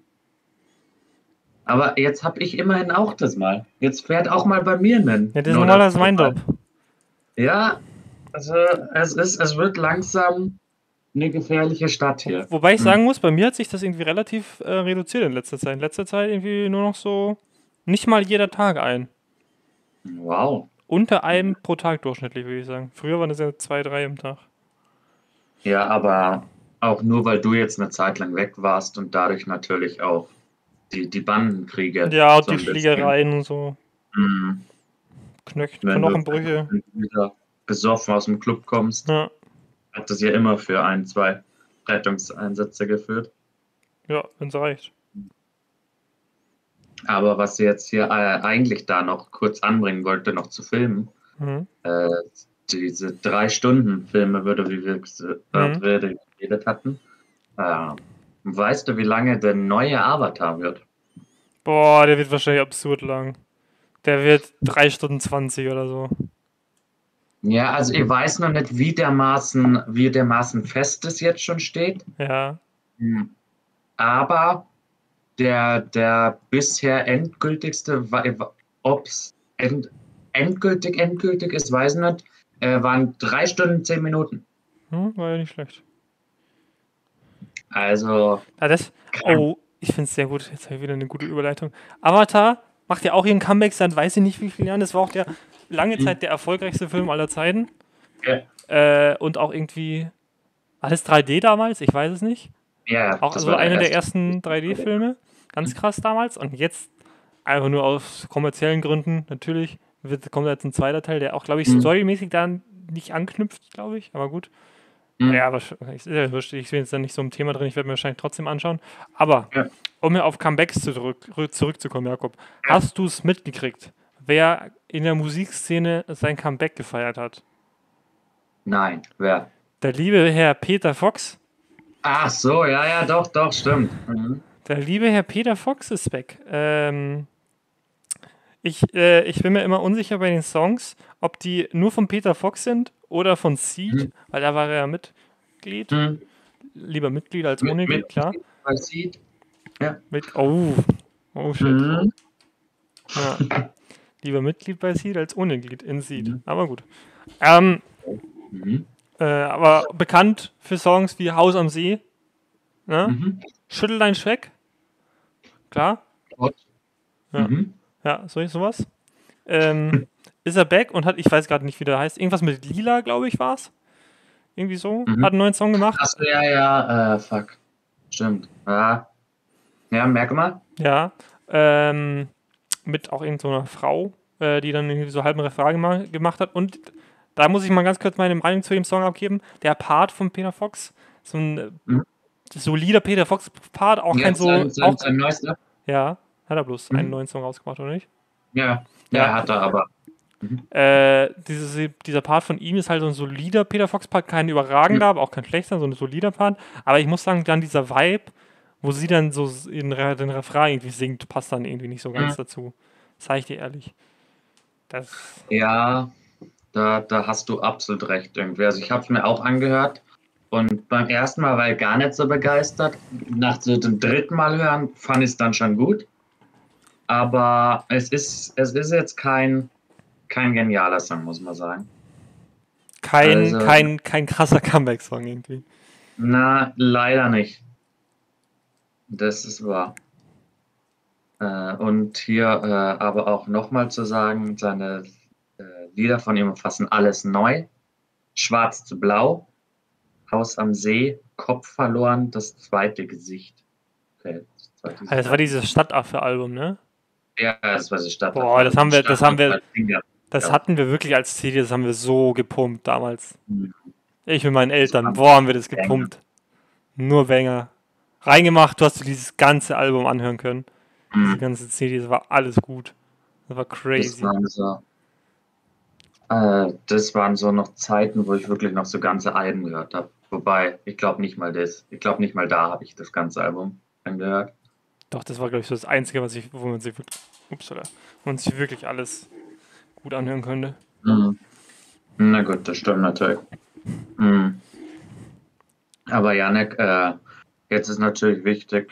S2: Aber jetzt hab ich immerhin auch das mal. Jetzt fährt auch mal bei mir ein
S1: Ja, das ist
S2: Notarzt
S1: normalerweise mein
S2: vorbei.
S1: Job.
S2: Ja, also es ist, es wird langsam eine gefährliche Stadt hier.
S1: Wobei ich
S2: Hm.
S1: sagen muss, bei mir hat sich das irgendwie relativ äh, reduziert in letzter Zeit. In letzter Zeit irgendwie nur noch so nicht mal jeder Tag ein.
S2: Wow.
S1: Unter einem pro Tag durchschnittlich, würde ich sagen. Früher waren das ja zwei, drei im Tag.
S2: Ja, aber auch nur, weil du jetzt eine Zeit lang weg warst und dadurch natürlich auch die, die Bandenkriege.
S1: Ja, und
S2: so
S1: die. Fliegereien und so.
S2: Mhm.
S1: Knöch
S2: Wenn
S1: Knochenbrüche.
S2: du wieder besoffen aus dem Club kommst,
S1: Ja,
S2: hat das ja immer für ein, zwei Rettungseinsätze geführt.
S1: ja wenn es reicht.
S2: Aber was ich jetzt hier äh, eigentlich da noch kurz anbringen wollte, noch zu filmen,
S1: Mhm.
S2: äh, diese drei Stunden Filme, würde, wie wir
S1: Mhm.
S2: äh, geredet hatten. Äh, weißt du, wie lange der neue Avatar wird?
S1: Boah, der wird wahrscheinlich absurd lang. Der wird 3 Stunden 20 oder so.
S2: Ja, also ich weiß noch nicht, wie dermaßen, wie dermaßen fest es jetzt schon steht.
S1: Ja.
S2: Hm. Aber der, der bisher endgültigste, ob es end, endgültig, endgültig ist, weiß ich nicht, äh, waren drei Stunden, zehn Minuten.
S1: Hm, war ja nicht schlecht.
S2: Also,
S1: Ah, das. Oh, ich finde es sehr gut. Jetzt habe ich wieder eine gute Überleitung. Avatar macht ja auch ihren Comeback seit weiß ich nicht wie vielen Jahren. Das war auch der lange Zeit der erfolgreichste Film aller Zeiten.
S2: ja,
S1: Äh, und auch irgendwie. Alles 3D damals? Ich weiß es nicht.
S2: ja
S1: Auch
S2: das
S1: so
S2: war
S1: einer der
S2: erste.
S1: ersten 3D-Filme. Ganz krass damals. Und jetzt einfach nur aus kommerziellen Gründen natürlich wird, kommt jetzt ein zweiter Teil, der auch, glaube ich,
S2: Mhm.
S1: storymäßig dann nicht anknüpft, glaube ich. Aber gut.
S2: Mhm.
S1: Ja, aber ich, ja, ich bin jetzt dann nicht so im Thema drin. Ich werde mir wahrscheinlich trotzdem anschauen. Aber
S2: Ja.
S1: um mir auf Comebacks zurück, rü- zurückzukommen, Jakob, hast du es mitgekriegt, wer in der Musikszene sein Comeback gefeiert hat?
S2: Nein, wer?
S1: Der liebe Herr Peter Fox.
S2: Ach so, ja, ja, doch, doch, stimmt. Mhm.
S1: Der liebe Herr Peter Fox ist weg. Ähm, ich, äh, ich bin mir immer unsicher bei den Songs, ob die nur von Peter Fox sind oder von Seed,
S2: Mhm.
S1: weil da war er ja Mitglied.
S2: Mhm.
S1: Lieber Mitglied als ohne Mitglied,
S2: mit-
S1: klar.
S2: Man sieht.
S1: Mit, oh, oh shit.
S2: Mhm.
S1: Ja. Lieber Mitglied bei Seed als ohne Glied in Seed.
S2: Mhm.
S1: Aber gut. Ähm,
S2: Mhm.
S1: äh, aber bekannt für Songs wie Haus am See, ne? Schüttel dein Schreck. Klar.
S2: Gott.
S1: Ja.
S2: Mhm.
S1: Ja, so sowas. Ähm, ist er back und hat, ich weiß gerade nicht, wie der heißt, irgendwas mit Lila, glaube ich, war es. Irgendwie so.
S2: Mhm.
S1: Hat einen neuen Song gemacht.
S2: Achso, ja, ja, äh, fuck. Stimmt. Ja. Ja, merke mal.
S1: Ja. Ähm, mit auch irgendeiner so Frau, äh, die dann irgendwie so halben Refrain gema gemacht hat. Und da muss ich mal ganz kurz meine Meinung zu dem Song abgeben. Der Part von Peter Fox, so ein äh,
S2: Mhm.
S1: Solider Peter Fox-Part, auch kein
S2: Jetzt
S1: so.
S2: sein, sein,
S1: Auch,
S2: sein neuester.
S1: ja, hat er bloß
S2: Mhm.
S1: einen neuen Song rausgebracht, oder nicht?
S2: Ja,
S1: Ja.
S2: ja, hat er aber.
S1: Äh, dieses, dieser Part von ihm ist halt so ein solider Peter Fox-Part, kein überragender, aber auch kein schlechter, so ein solider Part. Aber ich muss sagen, dann dieser Vibe, wo sie dann so in den Refrain irgendwie singt, passt dann irgendwie nicht so ganz
S2: Mhm.
S1: dazu. Sag ich dir ehrlich. Das,
S2: Ja, da, da hast du absolut recht irgendwie. Also ich habe es mir auch angehört und beim ersten Mal war ich gar nicht so begeistert. Nach so dem dritten Mal hören fand ich es dann schon gut. Aber es ist, es ist jetzt kein, kein genialer Song, muss man sagen.
S1: kein,
S2: Also-
S1: kein, kein krasser Comeback-Song irgendwie.
S2: Na, leider nicht. Das ist wahr. Äh, und hier äh, aber auch nochmal zu sagen, seine äh, Lieder von ihm umfassen alles neu. Schwarz zu blau, Haus am See, Kopf verloren, das zweite Gesicht. Okay, das, zweite
S1: Also das war dieses Stadtaffe-Album, ne?
S2: ja, das war die Stadt.
S1: Boah, das haben wir- das haben wir-. Das hatten wir wirklich als CD, das haben wir so gepumpt damals.
S2: Mhm.
S1: Ich mit meinen Eltern, boah, haben wir das gepumpt. Nur Banger. Reingemacht, du hast dieses ganze Album anhören können. Diese
S2: Mhm.
S1: ganze CD, das war alles gut. Das war
S2: Das
S1: crazy.
S2: waren so. Äh, das waren so noch Zeiten, wo ich wirklich noch so ganze Alben gehört habe. Wobei, ich glaube nicht mal das. Ich glaube nicht mal da habe ich das ganze Album angehört.
S1: Doch, das war, glaube ich, so das Einzige, was ich, wo man sich wirklich, upsala, wo man sich wirklich alles gut anhören konnte.
S2: Mhm. Na gut, das stimmt natürlich. Mhm. Aber Janek, äh, jetzt ist natürlich wichtig,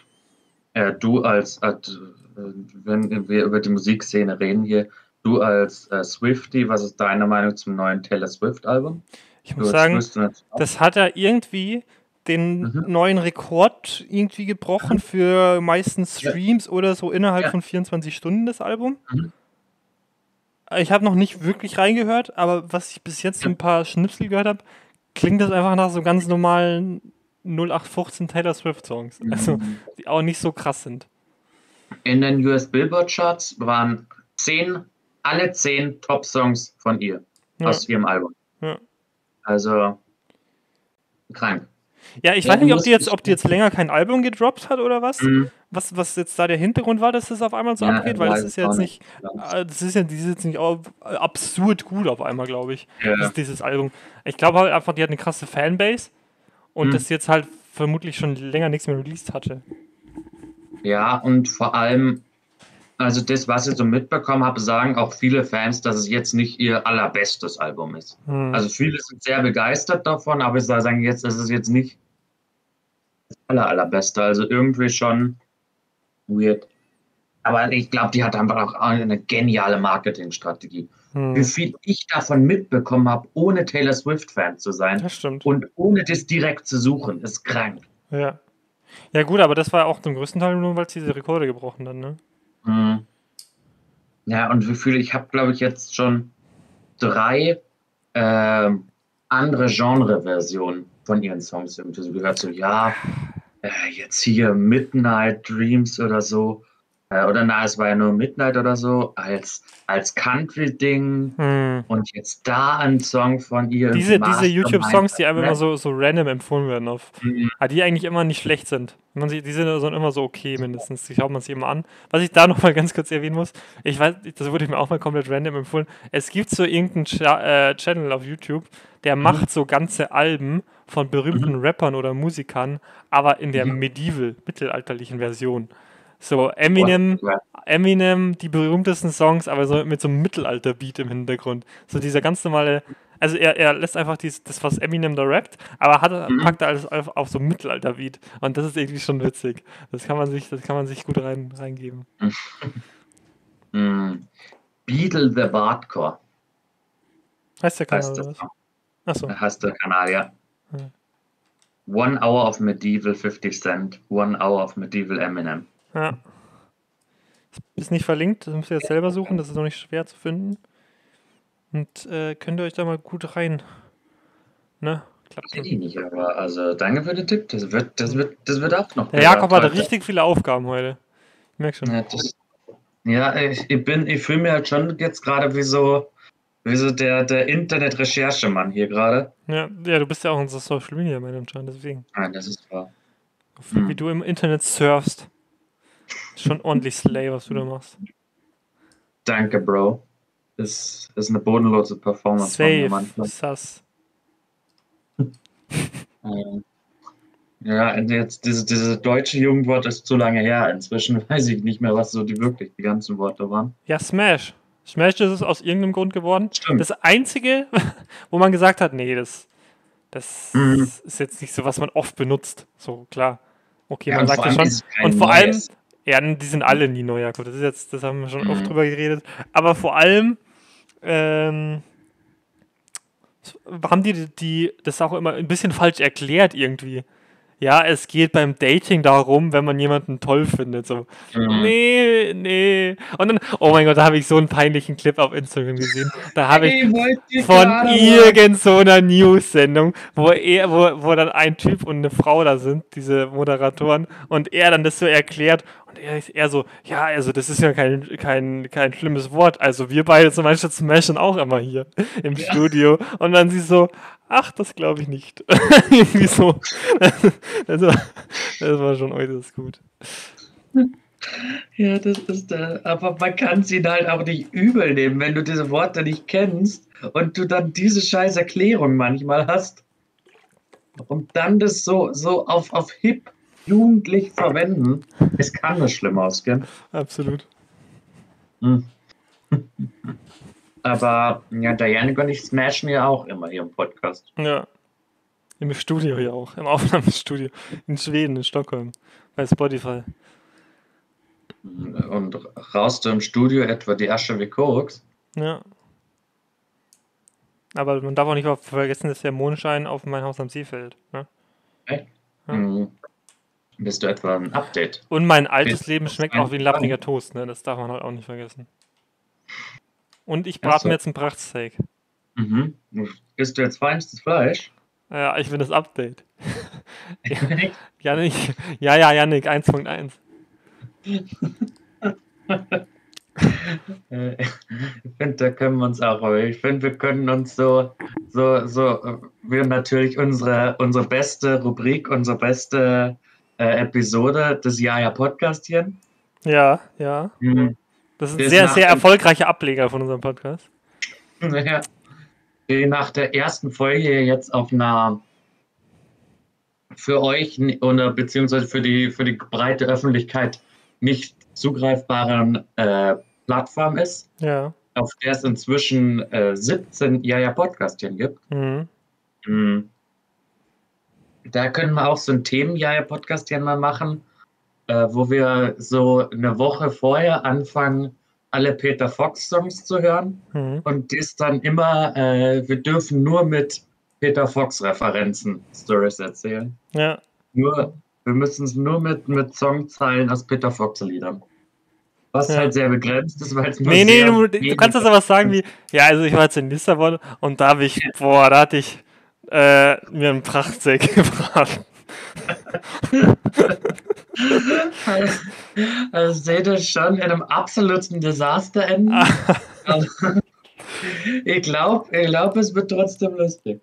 S2: äh, du als, als, äh, wenn wir über die Musikszene reden hier, du als äh, Swifty, was ist deine Meinung zum neuen Taylor Swift-Album?
S1: Ich muss sagen, das hat er irgendwie den
S2: Mhm.
S1: neuen Rekord irgendwie gebrochen für meistens
S2: Ja.
S1: Streams oder so innerhalb
S2: Ja.
S1: von 24 Stunden das Album.
S2: Mhm.
S1: Ich habe noch nicht wirklich reingehört, aber was ich bis jetzt
S2: Ja.
S1: ein paar Schnipsel gehört habe, klingt das einfach nach so ganz normalen 0815 Taylor Swift Songs. Also,
S2: Mhm.
S1: die auch nicht so krass sind.
S2: In den US Billboard Charts waren zehn, alle zehn Top-Songs von ihr
S1: Ja.
S2: aus ihrem Album.
S1: Ja.
S2: Also krank.
S1: Ja, ich
S2: Ja,
S1: weiß nicht, ob die jetzt, ob die jetzt länger kein Album gedroppt hat oder was.
S2: Mhm.
S1: Was, was jetzt da der Hintergrund war, dass das auf einmal so abgeht, weil das ist ja jetzt nicht, äh, das ist ja, die ist jetzt nicht absurd gut auf einmal, glaube ich.
S2: Ja.
S1: Das, dieses Album. Ich glaube halt einfach, die hat eine krasse Fanbase und
S2: Mhm.
S1: das jetzt halt vermutlich schon länger nichts mehr released hatte.
S2: Ja, und vor allem, also das, was ich so mitbekommen habe, sagen auch viele Fans, dass es jetzt nicht ihr allerbestes Album ist.
S1: Hm.
S2: Also viele sind sehr begeistert davon, aber ich sagen, jetzt ist es jetzt nicht das aller, allerbeste. Also irgendwie schon weird. Aber ich glaube, die hat einfach auch eine geniale Marketingstrategie.
S1: hm.
S2: Wie viel ich davon mitbekommen habe, ohne Taylor Swift-Fan zu sein und ohne das direkt zu suchen, ist krank.
S1: Ja. Ja, gut, aber das war auch zum größten Teil nur, weil es diese Rekorde gebrochen hat, ne?
S2: Mhm. Ja, und wie viele, ich habe, glaube ich, jetzt schon drei ähm, andere Genre-Versionen von ihren Songs irgendwie gehört. So, ja, äh, jetzt hier Midnight Dreams oder so. Äh, oder na, es war ja nur Midnight oder so, als, als Country-Ding.
S1: Hm.
S2: Und jetzt da ein Song von ihr.
S1: Diese, diese YouTube-Songs, die einfach
S2: ne?
S1: immer so, so random empfohlen werden, auf,
S2: Mhm.
S1: ah, die eigentlich immer nicht schlecht sind. Man sie, die sind immer so okay, mindestens. Die schaut man sich immer an. Was ich da nochmal ganz kurz erwähnen muss, ich weiß, das wurde mir auch mal komplett random empfohlen. Es gibt so irgendeinen Cha äh, Channel auf YouTube, der
S2: Mhm.
S1: macht so ganze Alben von berühmten Rappern oder Musikern, aber in der
S2: Mhm.
S1: medieval, mittelalterlichen Version. So Eminem. Eminem, die berühmtesten Songs, aber so mit so einem Mittelalter-Beat im Hintergrund. So dieser ganz normale, also er, er lässt einfach dies, das, was Eminem da rappt, aber hat,
S2: Mhm.
S1: packt alles auf, auf so ein Mittelalter-Beat. Und das ist irgendwie schon witzig. Das kann man sich, das kann man sich gut rein, reingeben.
S2: Mhm. Beetle the Bardcore
S1: Heißt der Kanal
S2: heißt
S1: oder
S2: das.
S1: was? Achso.
S2: heißt der Kanal, ja.
S1: Hm.
S2: One Hour of Medieval 50 Cent, One Hour of Medieval Eminem.
S1: Ja. Ist nicht verlinkt, das müsst ihr jetzt selber suchen, das ist noch nicht schwer zu finden. Und äh, könnt ihr euch da mal gut rein. Ne? Klappt
S2: ich nicht, aber also danke für den Tipp. Das wird, das wird, das wird auch noch.
S1: Der Jakob hatte
S2: heute.
S1: richtig viele Aufgaben heute. Ich merke schon.
S2: Ja, das, ja ich, ich bin, ich fühle mir halt schon jetzt gerade wie so, wie so der, der Internet-Recherchemann hier gerade.
S1: Ja, ja, du bist ja auch unser Social Media Manager, deswegen.
S2: Nein, das ist wahr.
S1: Wie
S2: Hm.
S1: du im Internet surfst. Schon ordentlich Slay, was du da machst.
S2: Danke, Bro. Das ist eine bodenlose Performance
S1: Safe, sass.
S2: Ähm, Ja, und jetzt diese, diese deutsche Jugendwort ist zu lange her. Inzwischen weiß ich nicht mehr, was so die wirklich die ganzen Worte waren.
S1: Ja, Smash. Smash ist es aus irgendeinem Grund geworden.
S2: Stimmt.
S1: Das Einzige, wo man gesagt hat, nee, das, das
S2: Mhm.
S1: ist jetzt nicht so, was man oft benutzt. So, klar. Okay,
S2: Ja,
S1: man sagt ja schon.
S2: ist
S1: Und vor allem. Ja, die sind alle nie neu, Jakob. Das ist jetzt, das haben wir schon oft
S2: Mhm.
S1: drüber geredet. Aber vor allem, ähm, haben die, die das auch immer ein bisschen falsch erklärt irgendwie. Ja, es geht beim Dating darum, wenn man jemanden toll findet. So,
S2: Mhm.
S1: nee, nee. Und dann, oh mein Gott, da habe ich so einen peinlichen Clip auf Instagram gesehen. Da habe ich von irgend so einer News-Sendung, wo er, wo, wo dann ein Typ und eine Frau da sind, diese Moderatoren, und er dann das so erklärt. Und er ist eher so, ja, also das ist ja kein, kein, kein schlimmes Wort. Also wir beide zum Beispiel smashen auch immer hier im
S2: Ja.
S1: Studio. Und dann sie so, ach, das glaube ich nicht. Irgendwie so. Das war, das war schon äußerst gut.
S2: Ja, das ist da. Aber man kann es ihnen halt auch nicht übel nehmen, wenn du diese Worte nicht kennst und du dann diese scheiß Erklärung manchmal hast. Und dann das so, so auf, auf hip jugendlich verwenden. Es kann nur schlimm ausgehen.
S1: Absolut.
S2: Hm. Aber ja, Diane und ich smashen ja auch immer hier im Podcast.
S1: Ja. Im Studio hier auch. Im Aufnahmestudio. In Schweden, in Stockholm. Bei Spotify.
S2: Und raust du im Studio etwa die Asche wie Koks?
S1: Ja. Aber man darf auch nicht vergessen, dass der Mondschein auf mein Haus am See fällt. Ne? Ja.
S2: Hm. Bist du etwa ein Update?
S1: Und mein altes
S2: Bist-
S1: Leben schmeckt auch wie ein lappriger Toast, ne? Das darf man halt auch nicht vergessen. Und ich brate
S2: so.
S1: mir jetzt ein Prachtsteak.
S2: Mhm. Isst du jetzt feinstes Fleisch?
S1: Ja, ich bin das Update. Janik, ja, ja, Janik, 1.1.
S2: Äh, Ich finde, da können wir uns auch, ich finde, wir können uns so, so, so, äh, wir natürlich unsere, unsere beste Rubrik, unsere beste äh, Episode des Jaja Podcast hier.
S1: Ja, ja.
S2: Mhm.
S1: Das ist ein sehr, sehr erfolgreicher Ableger von unserem Podcast.
S2: Ja. Nach der ersten Folge jetzt auf einer für euch oder beziehungsweise für die, für die breite Öffentlichkeit nicht zugreifbaren äh, Plattform ist,
S1: Ja.
S2: auf der es inzwischen äh, 17 Jaja Podcastchen gibt.
S1: Mhm.
S2: Mhm. Da können wir auch so ein Themen-Jaja-Podcast mal machen, äh, wo wir so eine Woche vorher anfangen, alle Peter Fox-Songs zu hören
S1: Mhm.
S2: und dies dann immer, äh, wir dürfen nur mit Peter Fox-Referenzen Stories erzählen.
S1: Ja.
S2: Nur, wir müssen es nur mit, mit Songzeilen aus Peter Fox-Liedern. Was
S1: Ja.
S2: halt sehr begrenzt ist, weil es nur
S1: Nee, nee, du, du kannst das aber sagen wie, ja, also ich war jetzt in Lissabon und da habe ich, boah, da hatte ich äh, mir einen Prachtsteak gebraten.
S2: Also seht ihr schon in einem absoluten Desaster enden. Ich glaube, ich glaub, es wird trotzdem lustig.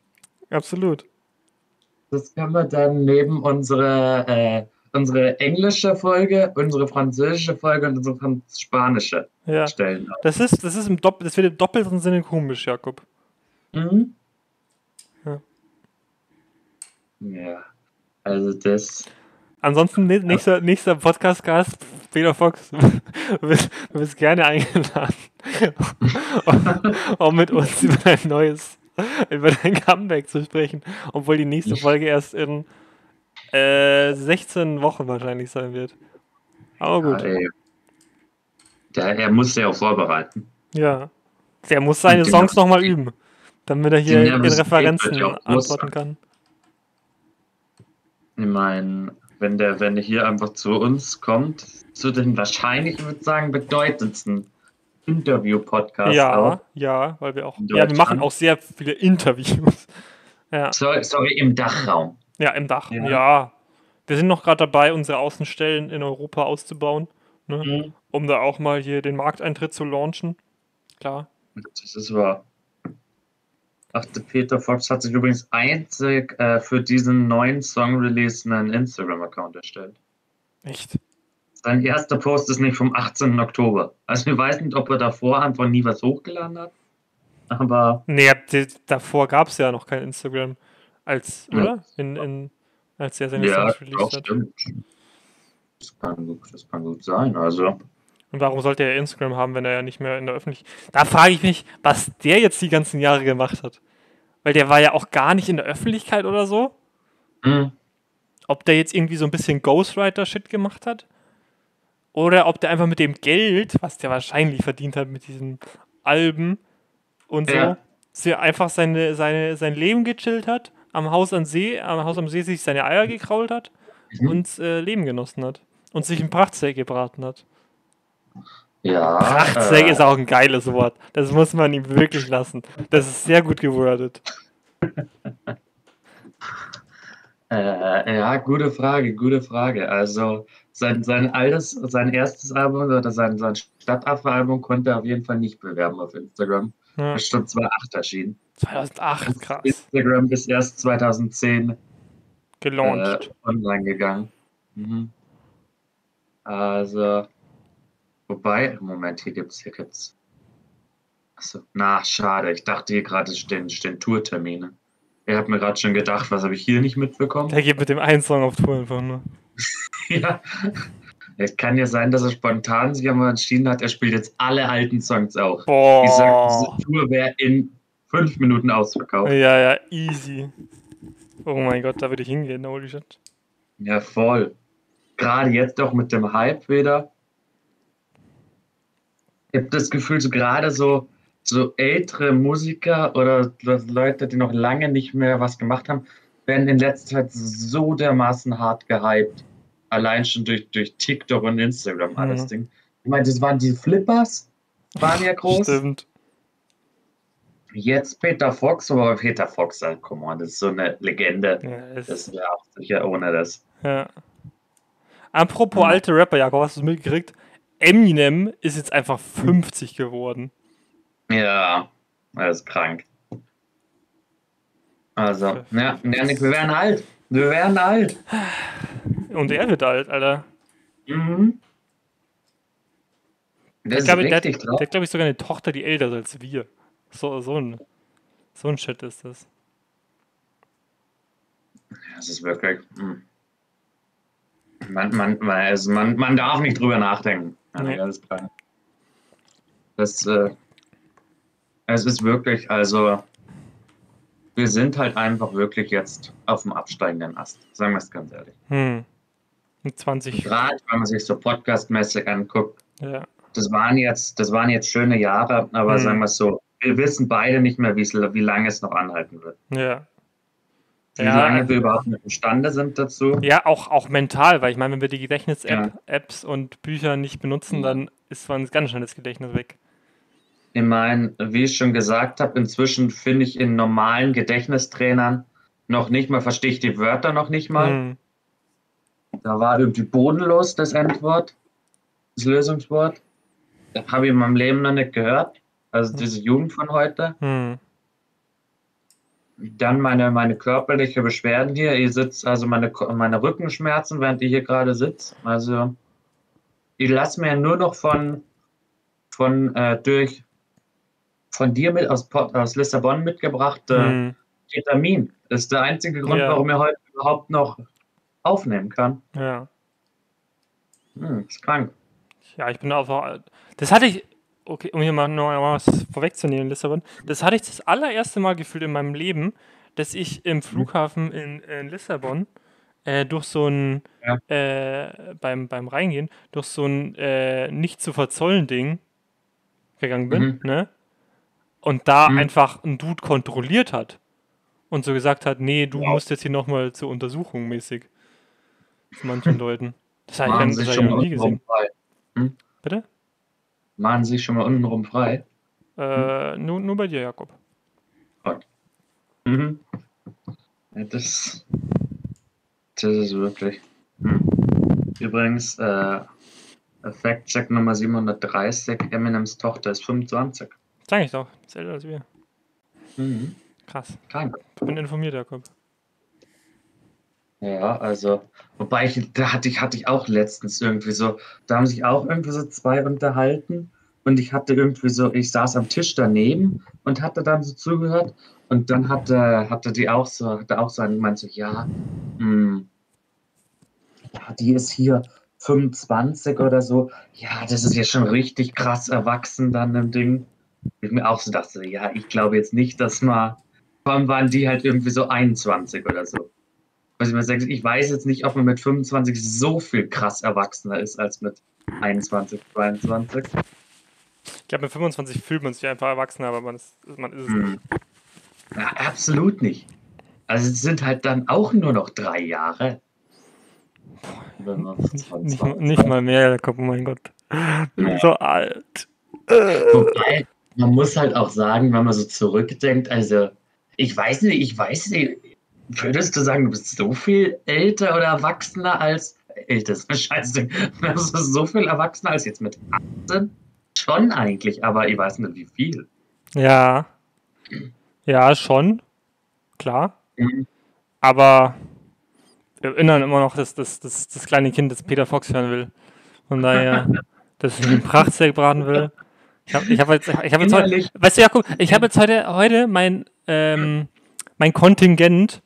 S1: Absolut.
S2: Das können wir dann neben unsere, äh, unsere englische Folge, unsere französische Folge und unsere spanische
S1: Ja.
S2: stellen.
S1: Das ist, das ist im Dopp das wird im doppelten Sinne komisch, Jakob.
S2: Mhm.
S1: Ja.
S2: Ja, also das.
S1: Ansonsten nä- nächster, nächster Podcast-Gast, Peter Fox, du bist, du bist gerne eingeladen, um, um mit uns über dein neues, über dein Comeback zu sprechen, obwohl die nächste Folge erst in äh, 16 Wochen wahrscheinlich sein wird. Aber gut,
S2: Ey, der, er muss sich auch vorbereiten.
S1: ja. Der muss seine Songs nochmal üben, damit er hier in Referenzen
S2: ja
S1: antworten kann.
S2: Ich meine, wenn der, wenn der hier einfach zu uns kommt, zu den wahrscheinlich, ich würde sagen, bedeutendsten Interview-Podcasts
S1: Ja,
S2: auch.
S1: ja, weil wir auch, ja, wir machen auch sehr viele Interviews. Ja.
S2: Sorry, sorry, im Dachraum.
S1: Ja, im Dach. Ja.
S2: Ja.
S1: Wir sind noch gerade dabei, unsere Außenstellen in Europa auszubauen, ne?
S2: Mhm.
S1: um da auch mal hier den Markteintritt zu launchen. Klar.
S2: Das ist wahr. Ach, der Peter Fox hat sich übrigens einzig äh, für diesen neuen Song-Release einen Instagram-Account erstellt.
S1: Echt?
S2: Sein erster Post ist nicht vom 18. Oktober. Also ich weiß nicht, ob er davor einfach nie was hochgeladen hat. Aber
S1: Nee, davor gab es ja noch kein Instagram. Als,
S2: Ja.
S1: oder? In, in, als er seine
S2: ja,
S1: Songs released hat.
S2: stimmt. Das kann, gut, das kann gut sein. Also,
S1: Und warum sollte er Instagram haben, wenn er ja nicht mehr in der Öffentlichkeit. Da frage ich mich, was der jetzt die ganzen Jahre gemacht hat. Weil der war ja auch gar nicht in der Öffentlichkeit oder so.
S2: hm,
S1: ob der jetzt irgendwie so ein bisschen Ghostwriter-Shit gemacht hat oder ob der einfach mit dem Geld, was der wahrscheinlich verdient hat mit diesen Alben und so,
S2: Ja.
S1: sie einfach seine, seine, sein Leben gechillt hat, am Haus am See, am Haus am See sich seine Eier gekrault hat
S2: Mhm.
S1: und äh, Leben genossen hat und sich ein Prachtsteak gebraten hat.
S2: Ja.
S1: Prachtsteak
S2: äh,
S1: ist auch ein geiles Wort. Das muss man ihm wirklich lassen. Das ist sehr gut gewordet.
S2: Äh, ja, gute Frage, gute Frage. Also sein, sein altes, sein erstes Album oder sein, sein Stadtaffe-Album konnte er auf jeden Fall nicht bewerben auf Instagram.
S1: Ja.
S2: Das ist schon 2008 erschienen.
S1: 2008, krass.
S2: Instagram ist erst 2010
S1: Gelauncht.
S2: äh, online gegangen. Mhm. Also, wobei, Moment, hier gibt's, hier gibt's. Achso, na, schade. Ich dachte hier gerade stehen, stehen Tourtermine. Ich habe mir gerade schon gedacht, was habe ich hier nicht mitbekommen?
S1: Der geht mit dem einen Song auf Tour einfach nur.
S2: ja. Es kann ja sein, dass er spontan sich einmal entschieden hat, er spielt jetzt alle alten Songs auch. Ich sag,
S1: Boah.
S2: diese Tour wäre in fünf Minuten ausverkauft.
S1: Ja, ja, easy. Oh mein Gott, da würde ich hingehen, holy shit.
S2: Ja, voll. Gerade jetzt auch mit dem Hype wieder. Ich habe das Gefühl, so gerade so, so ältere Musiker oder Leute, die noch lange nicht mehr was gemacht haben, werden in letzter Zeit so dermaßen hart gehypt. Allein schon durch, durch TikTok und Instagram alles
S1: Mhm.
S2: Ding. Ich meine, das waren die Flippers, waren ja groß.
S1: Stimmt.
S2: Jetzt Peter Fox, aber Peter Fox, halt, come on, das ist so eine Legende.
S1: Ja,
S2: Das wäre auch sicher ohne das.
S1: ja. Apropos
S2: Mhm.
S1: alte Rapper, Jakob, hast du es mitgekriegt? Eminem ist jetzt einfach 50 geworden.
S2: Ja, das ist krank. Also, ja, Janik, wir werden alt. Wir werden alt.
S1: Und er wird alt, Alter.
S2: Mhm. Das
S1: Ich glaube, der, hat-
S2: richtig
S1: der hat, glaube ich, sogar eine Tochter, die älter ist als wir. So, so ein, so ein Shit ist das.
S2: Das ist wirklich. mm. Man, man, man, also man, man darf nicht drüber nachdenken. Ja,
S1: Nee.
S2: Ist klar. Das, äh, es ist wirklich, also, wir sind halt einfach wirklich jetzt auf dem absteigenden Ast. Sagen wir es ganz ehrlich.
S1: Hm. Mit 20.
S2: Gerade wenn man sich so podcastmäßig anguckt,
S1: Ja.
S2: das waren jetzt, das waren jetzt schöne Jahre, aber
S1: Mhm.
S2: sagen wir es so, wir wissen beide nicht mehr, wie lange es noch anhalten wird.
S1: Ja.
S2: Wie
S1: Ja,
S2: lange wir überhaupt noch imstande sind dazu.
S1: Ja, auch, auch mental, weil ich meine, wenn wir die
S2: Ja.
S1: Gedächtnis-Apps und Bücher nicht benutzen,
S2: Ja.
S1: dann ist zwar ganz schnell das Gedächtnis weg.
S2: Ich meine, wie ich schon gesagt habe, inzwischen finde ich in normalen Gedächtnistrainern noch nicht mal, verstehe ich die Wörter noch nicht mal.
S1: Hm.
S2: Da war irgendwie bodenlos das Endwort, das Lösungswort. Das habe ich in meinem Leben noch nicht gehört. Also diese Jugend von heute.
S1: Hm.
S2: Dann meine, meine körperliche Beschwerden hier. Ihr sitzt, also meine, meine Rückenschmerzen, während ich hier gerade sitze. Also ich lasse mir nur noch von, von äh, durch von dir mit aus, aus Lissabon mitgebracht äh,
S1: Hm.
S2: Ketamin. Das ist der einzige Grund,
S1: Ja.
S2: warum ich heute überhaupt noch aufnehmen kann.
S1: Ja.
S2: Hm, ist krank.
S1: Ja, ich bin auch. Das hatte ich. Okay, um hier mal noch was vorwegzunehmen, Lissabon. Das hatte ich das allererste Mal gefühlt in meinem Leben, dass ich
S2: Mhm.
S1: im Flughafen in, in Lissabon äh, durch so ein.
S2: Ja.
S1: Äh, beim, beim Reingehen, durch so ein äh, nicht zu verzollen Ding gegangen bin,
S2: Mhm.
S1: ne? Und da
S2: Mhm.
S1: einfach ein Dude kontrolliert hat und so gesagt hat: Nee, du
S2: Wow.
S1: musst jetzt hier nochmal zur Untersuchung mäßig. Zu manchen Leuten. Das habe ich, das hab ich noch nie gesehen.
S2: frei.
S1: Bitte?
S2: Machen Sie schon mal untenrum frei.
S1: Äh, nur, nur bei dir, Jakob.
S2: Mhm. Ja, das, das ist wirklich. Hm. Übrigens, äh, Fact-Check Nummer 730, Eminems Tochter ist 25.
S1: Sag ich doch. Ist älter als wir.
S2: Mhm.
S1: Krass.
S2: Krank.
S1: Ich bin informiert, Jakob.
S2: Ja, also, wobei ich, da hatte ich, hatte ich auch letztens irgendwie so, da haben sich auch irgendwie so zwei unterhalten und ich hatte irgendwie so, ich saß am Tisch daneben und hatte dann so zugehört und dann hatte, hatte die auch so, hatte auch so einen gemeint, so, ja, hm, ja, die ist hier 25 oder so, ja, das ist ja schon richtig krass erwachsen dann im Ding. Ich mir auch so dachte, ja, ich glaube jetzt nicht, dass mal, vor allem waren die halt irgendwie so 21 oder so. Ich weiß jetzt nicht, ob man mit 25 so viel krass erwachsener ist als mit 21, 22.
S1: Ich glaube, mit 25 fühlt man sich einfach erwachsen, aber man ist, man ist es
S2: Hm.
S1: nicht.
S2: Ja, absolut nicht. Also es sind halt dann auch nur noch drei Jahre.
S1: Nicht,
S2: 22
S1: nicht, mal mehr, oh mein Gott. Ich bin
S2: Ja.
S1: so alt.
S2: Wobei, man muss halt auch sagen, wenn man so zurückdenkt, also ich weiß nicht, ich weiß nicht, würdest du sagen, du bist so viel älter oder erwachsener als, das ist ein Scheißding. Das ist so viel erwachsener als jetzt mit 18. Schon eigentlich, aber ich weiß nicht wie viel.
S1: Ja. Ja, schon. Klar.
S2: Mhm.
S1: Aber wir erinnern immer noch, dass das, das, das kleine Kind, das Peter Fox hören will. Von daher, dass ich den Prachtsteak braten will. Ich habe ich hab jetzt, ich hab jetzt heute, weißt du, Jakob, ich habe jetzt heute, heute mein, ähm, mein Kontingent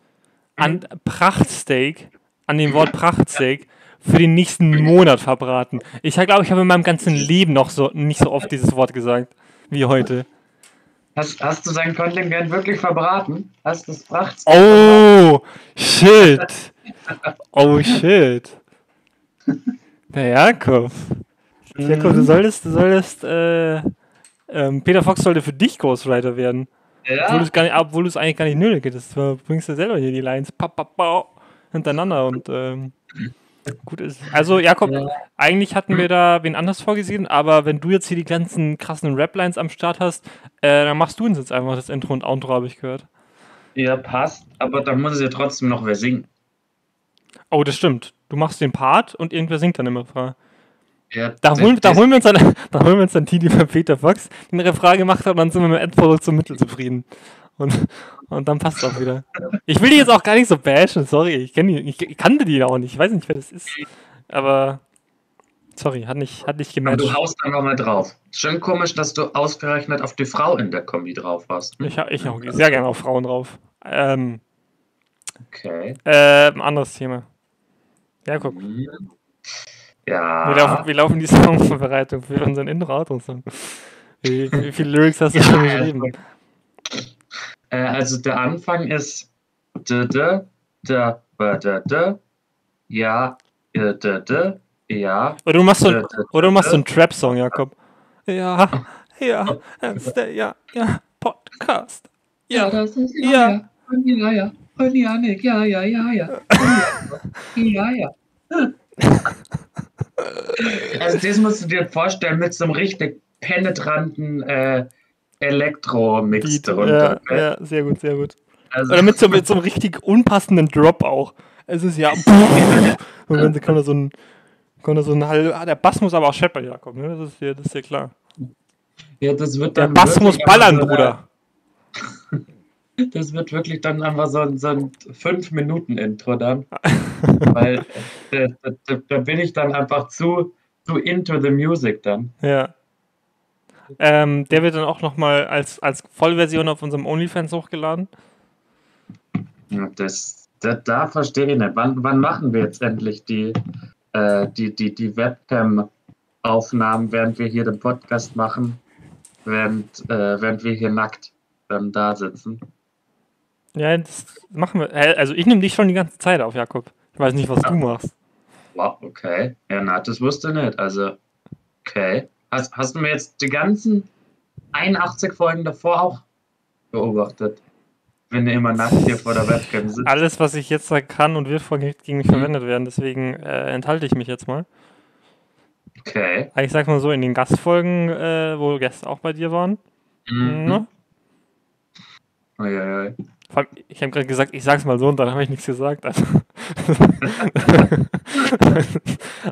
S1: an Prachtsteak, an dem Wort Prachtsteak, für den nächsten Monat verbraten. Ich glaube, ich habe in meinem ganzen Leben noch so nicht so oft dieses Wort gesagt wie heute.
S2: Hast, hast du sein Kontingent wirklich verbraten? Hast du es Fracht?
S1: Oh, shit. Oh, shit. Der Jakob. Jakob, du solltest, du solltest, äh, ähm, Peter Fox sollte für dich Ghostwriter werden. Obwohl du
S2: Ja,
S1: es gar nicht, obwohl du es eigentlich gar nicht nötig hättest. Du bringst ja selber hier die Lines pa, pa, pa, hintereinander und ähm, gut ist. Also, Jakob,
S2: Ja.
S1: eigentlich hatten wir da wen anders vorgesehen, aber wenn du jetzt hier die ganzen krassen Rap-Lines am Start hast, äh, dann machst du uns jetzt einfach das Intro und Outro, habe ich gehört.
S2: ja, passt. Aber dann muss es ja trotzdem noch wer singen.
S1: Oh, das stimmt. Du machst den Part und irgendwer singt dann immer
S2: Ja,
S1: Da holen, da holen wir uns dann, da holen wir uns dann die, die bei Peter Fox den Refrain gemacht hat und dann sind wir mit dem Endprodukt zum Mittel zufrieden. Und, und dann passt es auch wieder. Ich will die jetzt auch gar nicht so bashen, sorry. Ich, kenn die, ich, ich kannte die auch nicht. Ich weiß nicht, wer das ist. Aber sorry, hat nicht, hat nicht
S2: Aber
S1: gematcht.
S2: du haust einfach mal drauf. Schön komisch, dass du ausgerechnet auf die Frau in der Kombi drauf hast.
S1: Ich, hau- ich hau sehr gerne auf Frauen drauf. Ähm,
S2: Okay.
S1: äh, ein anderes Thema. Jakob,
S2: Mhm.
S1: Wir,
S2: Ja.
S1: laufen, wir laufen die Songvorbereitung für unseren Intro-Outro-Song. Wie, wie viele Lyrics hast du
S2: Ja,
S1: schon geschrieben?
S2: Äh, also der Anfang ist d d d b d d ja äh, d d ja
S1: Oder du machst so, ein- oder du machst so einen Trap-Song, Jakob. Ja, ja, der, ja, ja, Podcast.
S2: ja
S1: Ja,
S2: das ist
S1: ja.
S2: ja ja und ja ja und Janik ja ja ja ja ja ja also das musst du dir vorstellen mit so einem richtig penetranten äh, Elektro-Mix
S1: Beat,
S2: darunter.
S1: ja, ja, sehr gut, sehr gut.
S2: Also,
S1: Oder mit so, mit so einem richtig unpassenden Drop auch. Es ist ja. Und dann kann da so ein. Kann da so ein halb, ah, der Bass muss aber auch scheppern, Jakob, ne? Das ist dir, das ist dir klar.
S2: ja, das wird
S1: Der Bass muss ballern,
S2: so
S1: Bruder.
S2: Das wird wirklich dann einfach so ein, so ein 5-Minuten-Intro dann. Weil äh, da, da, da bin ich dann einfach zu, zu into the music dann.
S1: Ja. Ähm, der wird dann auch nochmal als, als Vollversion auf unserem OnlyFans hochgeladen.
S2: Ja, Das, da, da verstehe ich nicht. Wann, wann machen wir jetzt endlich die, äh, die, die, die Webcam-Aufnahmen, während wir hier den Podcast machen, während, äh, während wir hier nackt dann da sitzen?
S1: Ja, das machen wir. Also ich nehme dich schon die ganze Zeit auf, Jakob. Ich weiß nicht, was du machst.
S2: Wow, okay. Ja, na, das wusste ich nicht. Also, okay. Hast, hast du mir jetzt die ganzen 81 Folgen davor auch beobachtet? Wenn du immer nackt hier vor der Webcam sitzt.
S1: Alles, was ich jetzt sagen kann und wird gegen mich verwendet werden, deswegen äh, enthalte ich mich jetzt mal.
S2: Okay.
S1: Ich sag mal so, in den Gastfolgen, äh, wo Gäste auch bei dir waren,
S2: Mhm.
S1: ne?
S2: Uiuiui.
S1: Vor allem, ich habe gerade gesagt, ich sag's mal so und dann habe ich nichts gesagt. Also.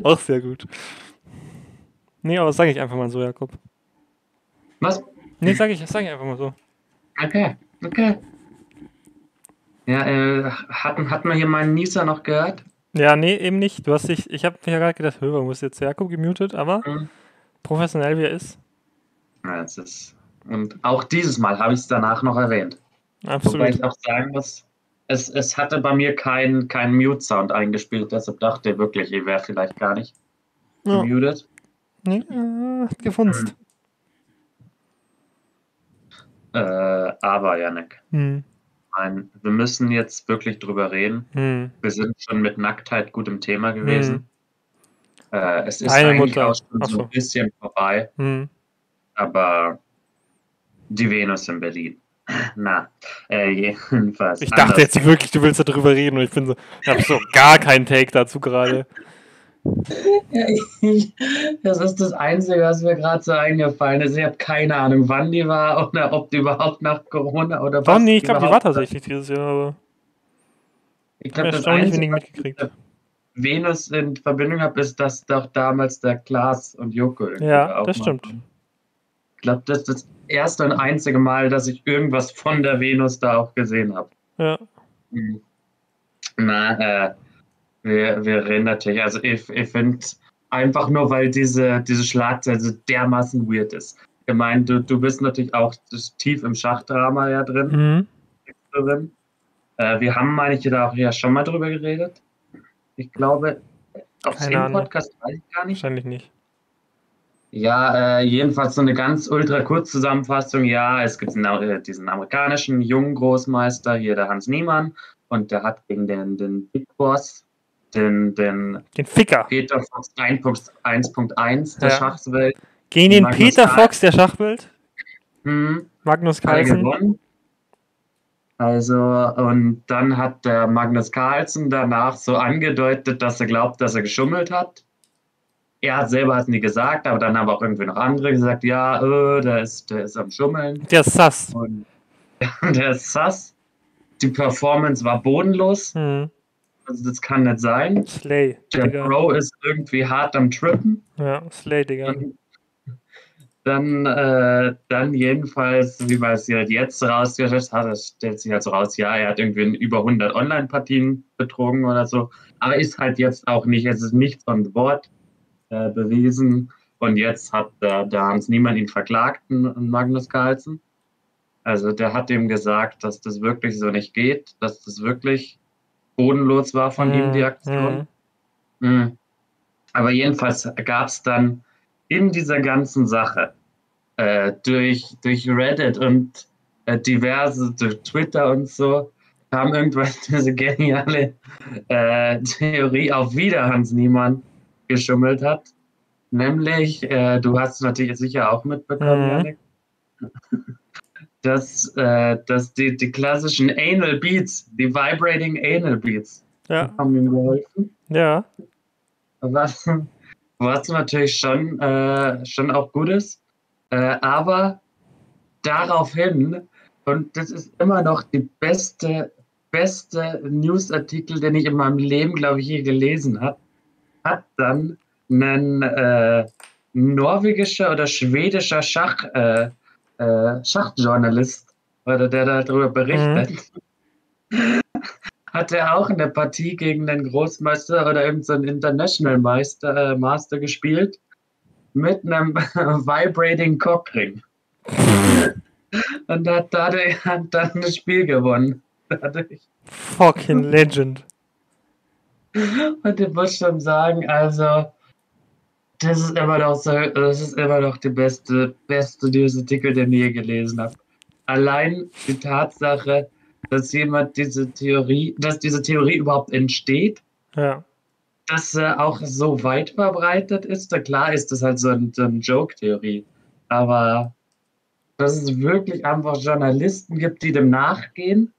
S1: auch sehr gut. Nee, aber das sage ich einfach mal so, Jakob.
S2: Was?
S1: Nee, sage ich, das sage ich einfach mal so.
S2: Okay, okay. Ja, äh, hatten, hat man hier meinen Nieser noch gehört?
S1: Ja, nee, eben nicht. Du hast dich, ich habe mir ja gerade gedacht, hör, warum ist jetzt Jakob gemutet, aber
S2: Mhm.
S1: professionell wie er ist,
S2: Ja, es ist. Und auch dieses Mal habe ich es danach noch erwähnt. Wobei
S1: absolut.
S2: ich auch sagen muss, es, es hatte bei mir keinen kein Mute-Sound eingespielt, deshalb dachte ich wirklich, ich wäre vielleicht gar nicht
S1: Ja.
S2: gemutet.
S1: Nee, äh, gefunzt.
S2: Äh, aber, Janik,
S1: Hm.
S2: mein, wir müssen jetzt wirklich drüber reden.
S1: Hm.
S2: Wir sind schon mit Nacktheit gut im Thema gewesen. Äh, es ist
S1: Deine
S2: eigentlich
S1: Mutter.
S2: auch schon so
S1: so.
S2: ein bisschen vorbei,
S1: Hm.
S2: aber die Venus in Berlin. Na, äh, jedenfalls.
S1: Ich dachte
S2: anders.
S1: jetzt wirklich, du willst darüber reden und ich bin so, ich habe so gar keinen Take dazu gerade.
S2: Ja, ich, das ist das Einzige, was mir gerade so eingefallen ist. Ich habe keine Ahnung, wann die war oder ob die überhaupt nach Corona oder
S1: Doch,
S2: was.
S1: nee, ich glaube, die war tatsächlich dieses Jahr, aber
S2: Ich glaube, das Einzige,
S1: wenig mitgekriegt.
S2: Venus in Verbindung habe, ist das doch damals der Klaas und Joko. irgendwie
S1: Ja,
S2: auch
S1: das stimmt.
S2: Ich glaube, das ist das erste und einzige Mal, dass ich irgendwas von der Venus da auch gesehen habe.
S1: Ja.
S2: Mhm. Na, äh, wir, wir reden natürlich, also ich, ich finde einfach nur, weil diese, diese Schlagzeile so dermaßen weird ist. Ich meine, du, du bist natürlich auch tief im Schachdrama ja drin.
S1: Mhm.
S2: drin. Äh, wir haben, meine ich, da auch ja schon mal drüber geredet. Ich glaube, auf dem. Podcast weiß ich gar nicht.
S1: Wahrscheinlich nicht.
S2: Ja, äh, jedenfalls so eine ganz ultra Kurzzusammenfassung. Ja, es gibt einen, äh, diesen amerikanischen jungen Großmeister, hier der Hans Niemann, und der hat gegen den, den Big Boss, den, den
S1: Den Ficker.
S2: Peter Fox 1.1 der
S1: Ja.
S2: Schachswelt,
S1: Gegen den
S2: Magnus
S1: Peter
S2: Carlsen.
S1: Fox der Schachwelt.
S2: hm,
S1: Magnus Carlsen.
S2: Also, und dann hat der Magnus Carlsen danach so angedeutet, dass er glaubt, dass er geschummelt hat. Er hat selber hat nie gesagt, aber dann haben auch irgendwie noch andere gesagt, ja, äh, der ist, der ist am Schummeln.
S1: Der ist sass.
S2: Und der ist sass. Die Performance war bodenlos.
S1: Mhm.
S2: Also das kann nicht sein.
S1: Slay,
S2: Der
S1: Digga.
S2: Bro ist irgendwie hart am Trippen.
S1: Ja, Slay, Digga.
S2: Dann, äh, dann jedenfalls, wie man es halt jetzt rausgestellt hat, es stellt sich halt so raus, ja, er hat irgendwie über 100 Online-Partien betrogen oder so, aber ist halt jetzt auch nicht, es ist nichts von Wort äh, bewiesen und jetzt hat der, der Hans Niemann ihn verklagt, Magnus Carlsen. Also der hat ihm gesagt, dass das wirklich so nicht geht, dass das wirklich bodenlos war von ihm, die Aktion.
S1: Mhm.
S2: Mhm. Aber jedenfalls gab es dann in dieser ganzen Sache äh, durch, durch Reddit und äh, diverse, durch Twitter und so, kam irgendwann diese geniale äh, Theorie auf wieder Hans Niemann geschummelt hat. Nämlich, äh, du hast es natürlich sicher auch mitbekommen,
S1: Mhm.
S2: Janik, dass, äh, dass die, die klassischen Anal Beats, die Vibrating Anal Beats,
S1: Ja,
S2: haben ihm geholfen.
S1: ja.
S2: Was, was natürlich schon, äh, schon auch gut ist. Äh, aber daraufhin, und das ist immer noch die beste, beste Newsartikel, den ich in meinem Leben, glaube ich, je gelesen habe, hat dann ein äh, norwegischer oder schwedischer Schach, äh, äh, Schachjournalist, oder der darüber berichtet, hat er auch eine Partie gegen den Großmeister oder irgendeinen International Meister, äh, Master gespielt mit einem Vibrating Cockring. Und hat dadurch hat dann das Spiel gewonnen. Dadurch.
S1: Fucking Legend.
S2: Und ich muss schon sagen, also, das ist immer noch so, das ist immer noch die beste, beste Newsartikel, den ich je gelesen habe. Allein die Tatsache, dass jemand diese Theorie, dass diese Theorie überhaupt entsteht,
S1: Ja.
S2: dass äh, auch so weit verbreitet ist. Na klar ist das halt so, ein, so eine Joke-Theorie. Aber dass es wirklich einfach Journalisten gibt, die dem nachgehen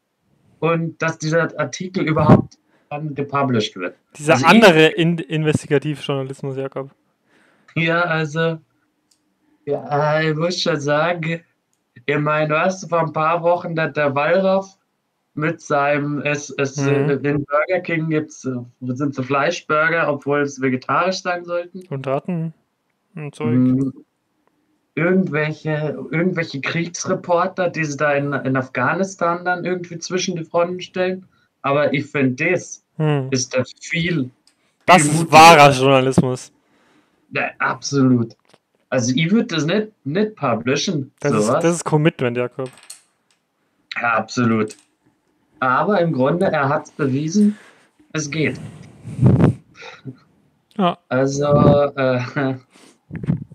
S2: und dass dieser Artikel überhaupt dann gepublished wird.
S1: Dieser
S2: Also
S1: andere in Investigativjournalismus, Jakob.
S2: Ja, also, ja, ich muss schon sagen, ich meine, du hast vor ein paar Wochen dass der Wallraff mit seinem, es, es,
S1: Mhm.
S2: in Burger King gibt's, äh, sind so Fleischburger, obwohl es vegetarisch sein sollten.
S1: Und Ratten und Zeug.
S2: Mhm. Irgendwelche, irgendwelche Kriegsreporter, die sie da in, in Afghanistan dann irgendwie zwischen die Fronten stellen. Aber ich finde, das
S1: Hm.
S2: ist der viel,
S1: Das
S2: viel
S1: ist wahrer Journalismus.
S2: Ja, absolut. Also ich würde das nicht, nicht publishen.
S1: Das ist, das ist Commitment, Jakob.
S2: Ja, absolut. Aber im Grunde, er hat es bewiesen, es geht.
S1: Ja.
S2: Also, äh,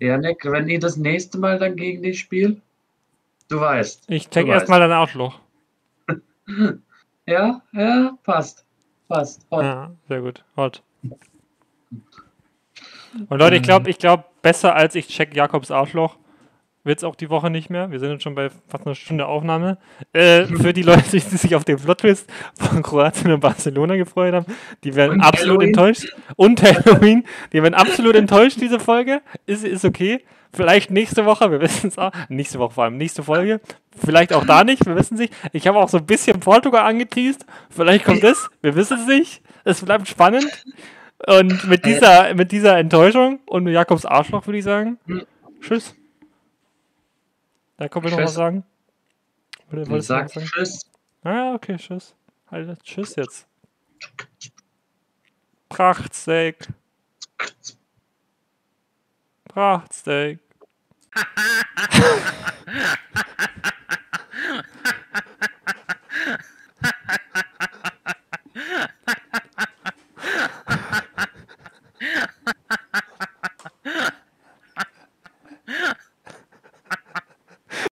S2: Janik, wenn ich das nächste Mal dann gegen dich spiele, du weißt.
S1: Ich check erstmal dein Arschloch.
S2: Ja, ja, passt. Passt. Hot.
S1: Ja, sehr gut. Hot. Und Leute, ich glaube, ich glaube, besser als ich check Jakobs Arschloch wird es auch die Woche nicht mehr. Wir sind jetzt schon bei fast einer Stunde Aufnahme. Äh, für die Leute, die sich auf den Plot-Twist von Kroatien und Barcelona gefreut haben, die werden
S2: Und
S1: absolut
S2: Halloween.
S1: enttäuscht. Und Halloween, die werden absolut enttäuscht, diese Folge. Ist, ist okay. Vielleicht nächste Woche, wir wissen es auch. Nächste Woche vor allem, nächste Folge. Vielleicht auch da nicht, wir wissen es nicht. Ich habe auch so ein bisschen Portugal angeteased. Vielleicht kommt es, wir wissen es nicht. Es bleibt spannend. Und mit dieser, mit dieser Enttäuschung und Jakobs Arschloch würde ich sagen,
S2: Hm.
S1: tschüss. Jakob will noch
S2: Tschüss.
S1: was sagen? Noch
S2: sag
S1: was sagen?
S2: Tschüss.
S1: Ah, okay, tschüss. Alter, tschüss jetzt. Prachtsteak. Prachtsteak.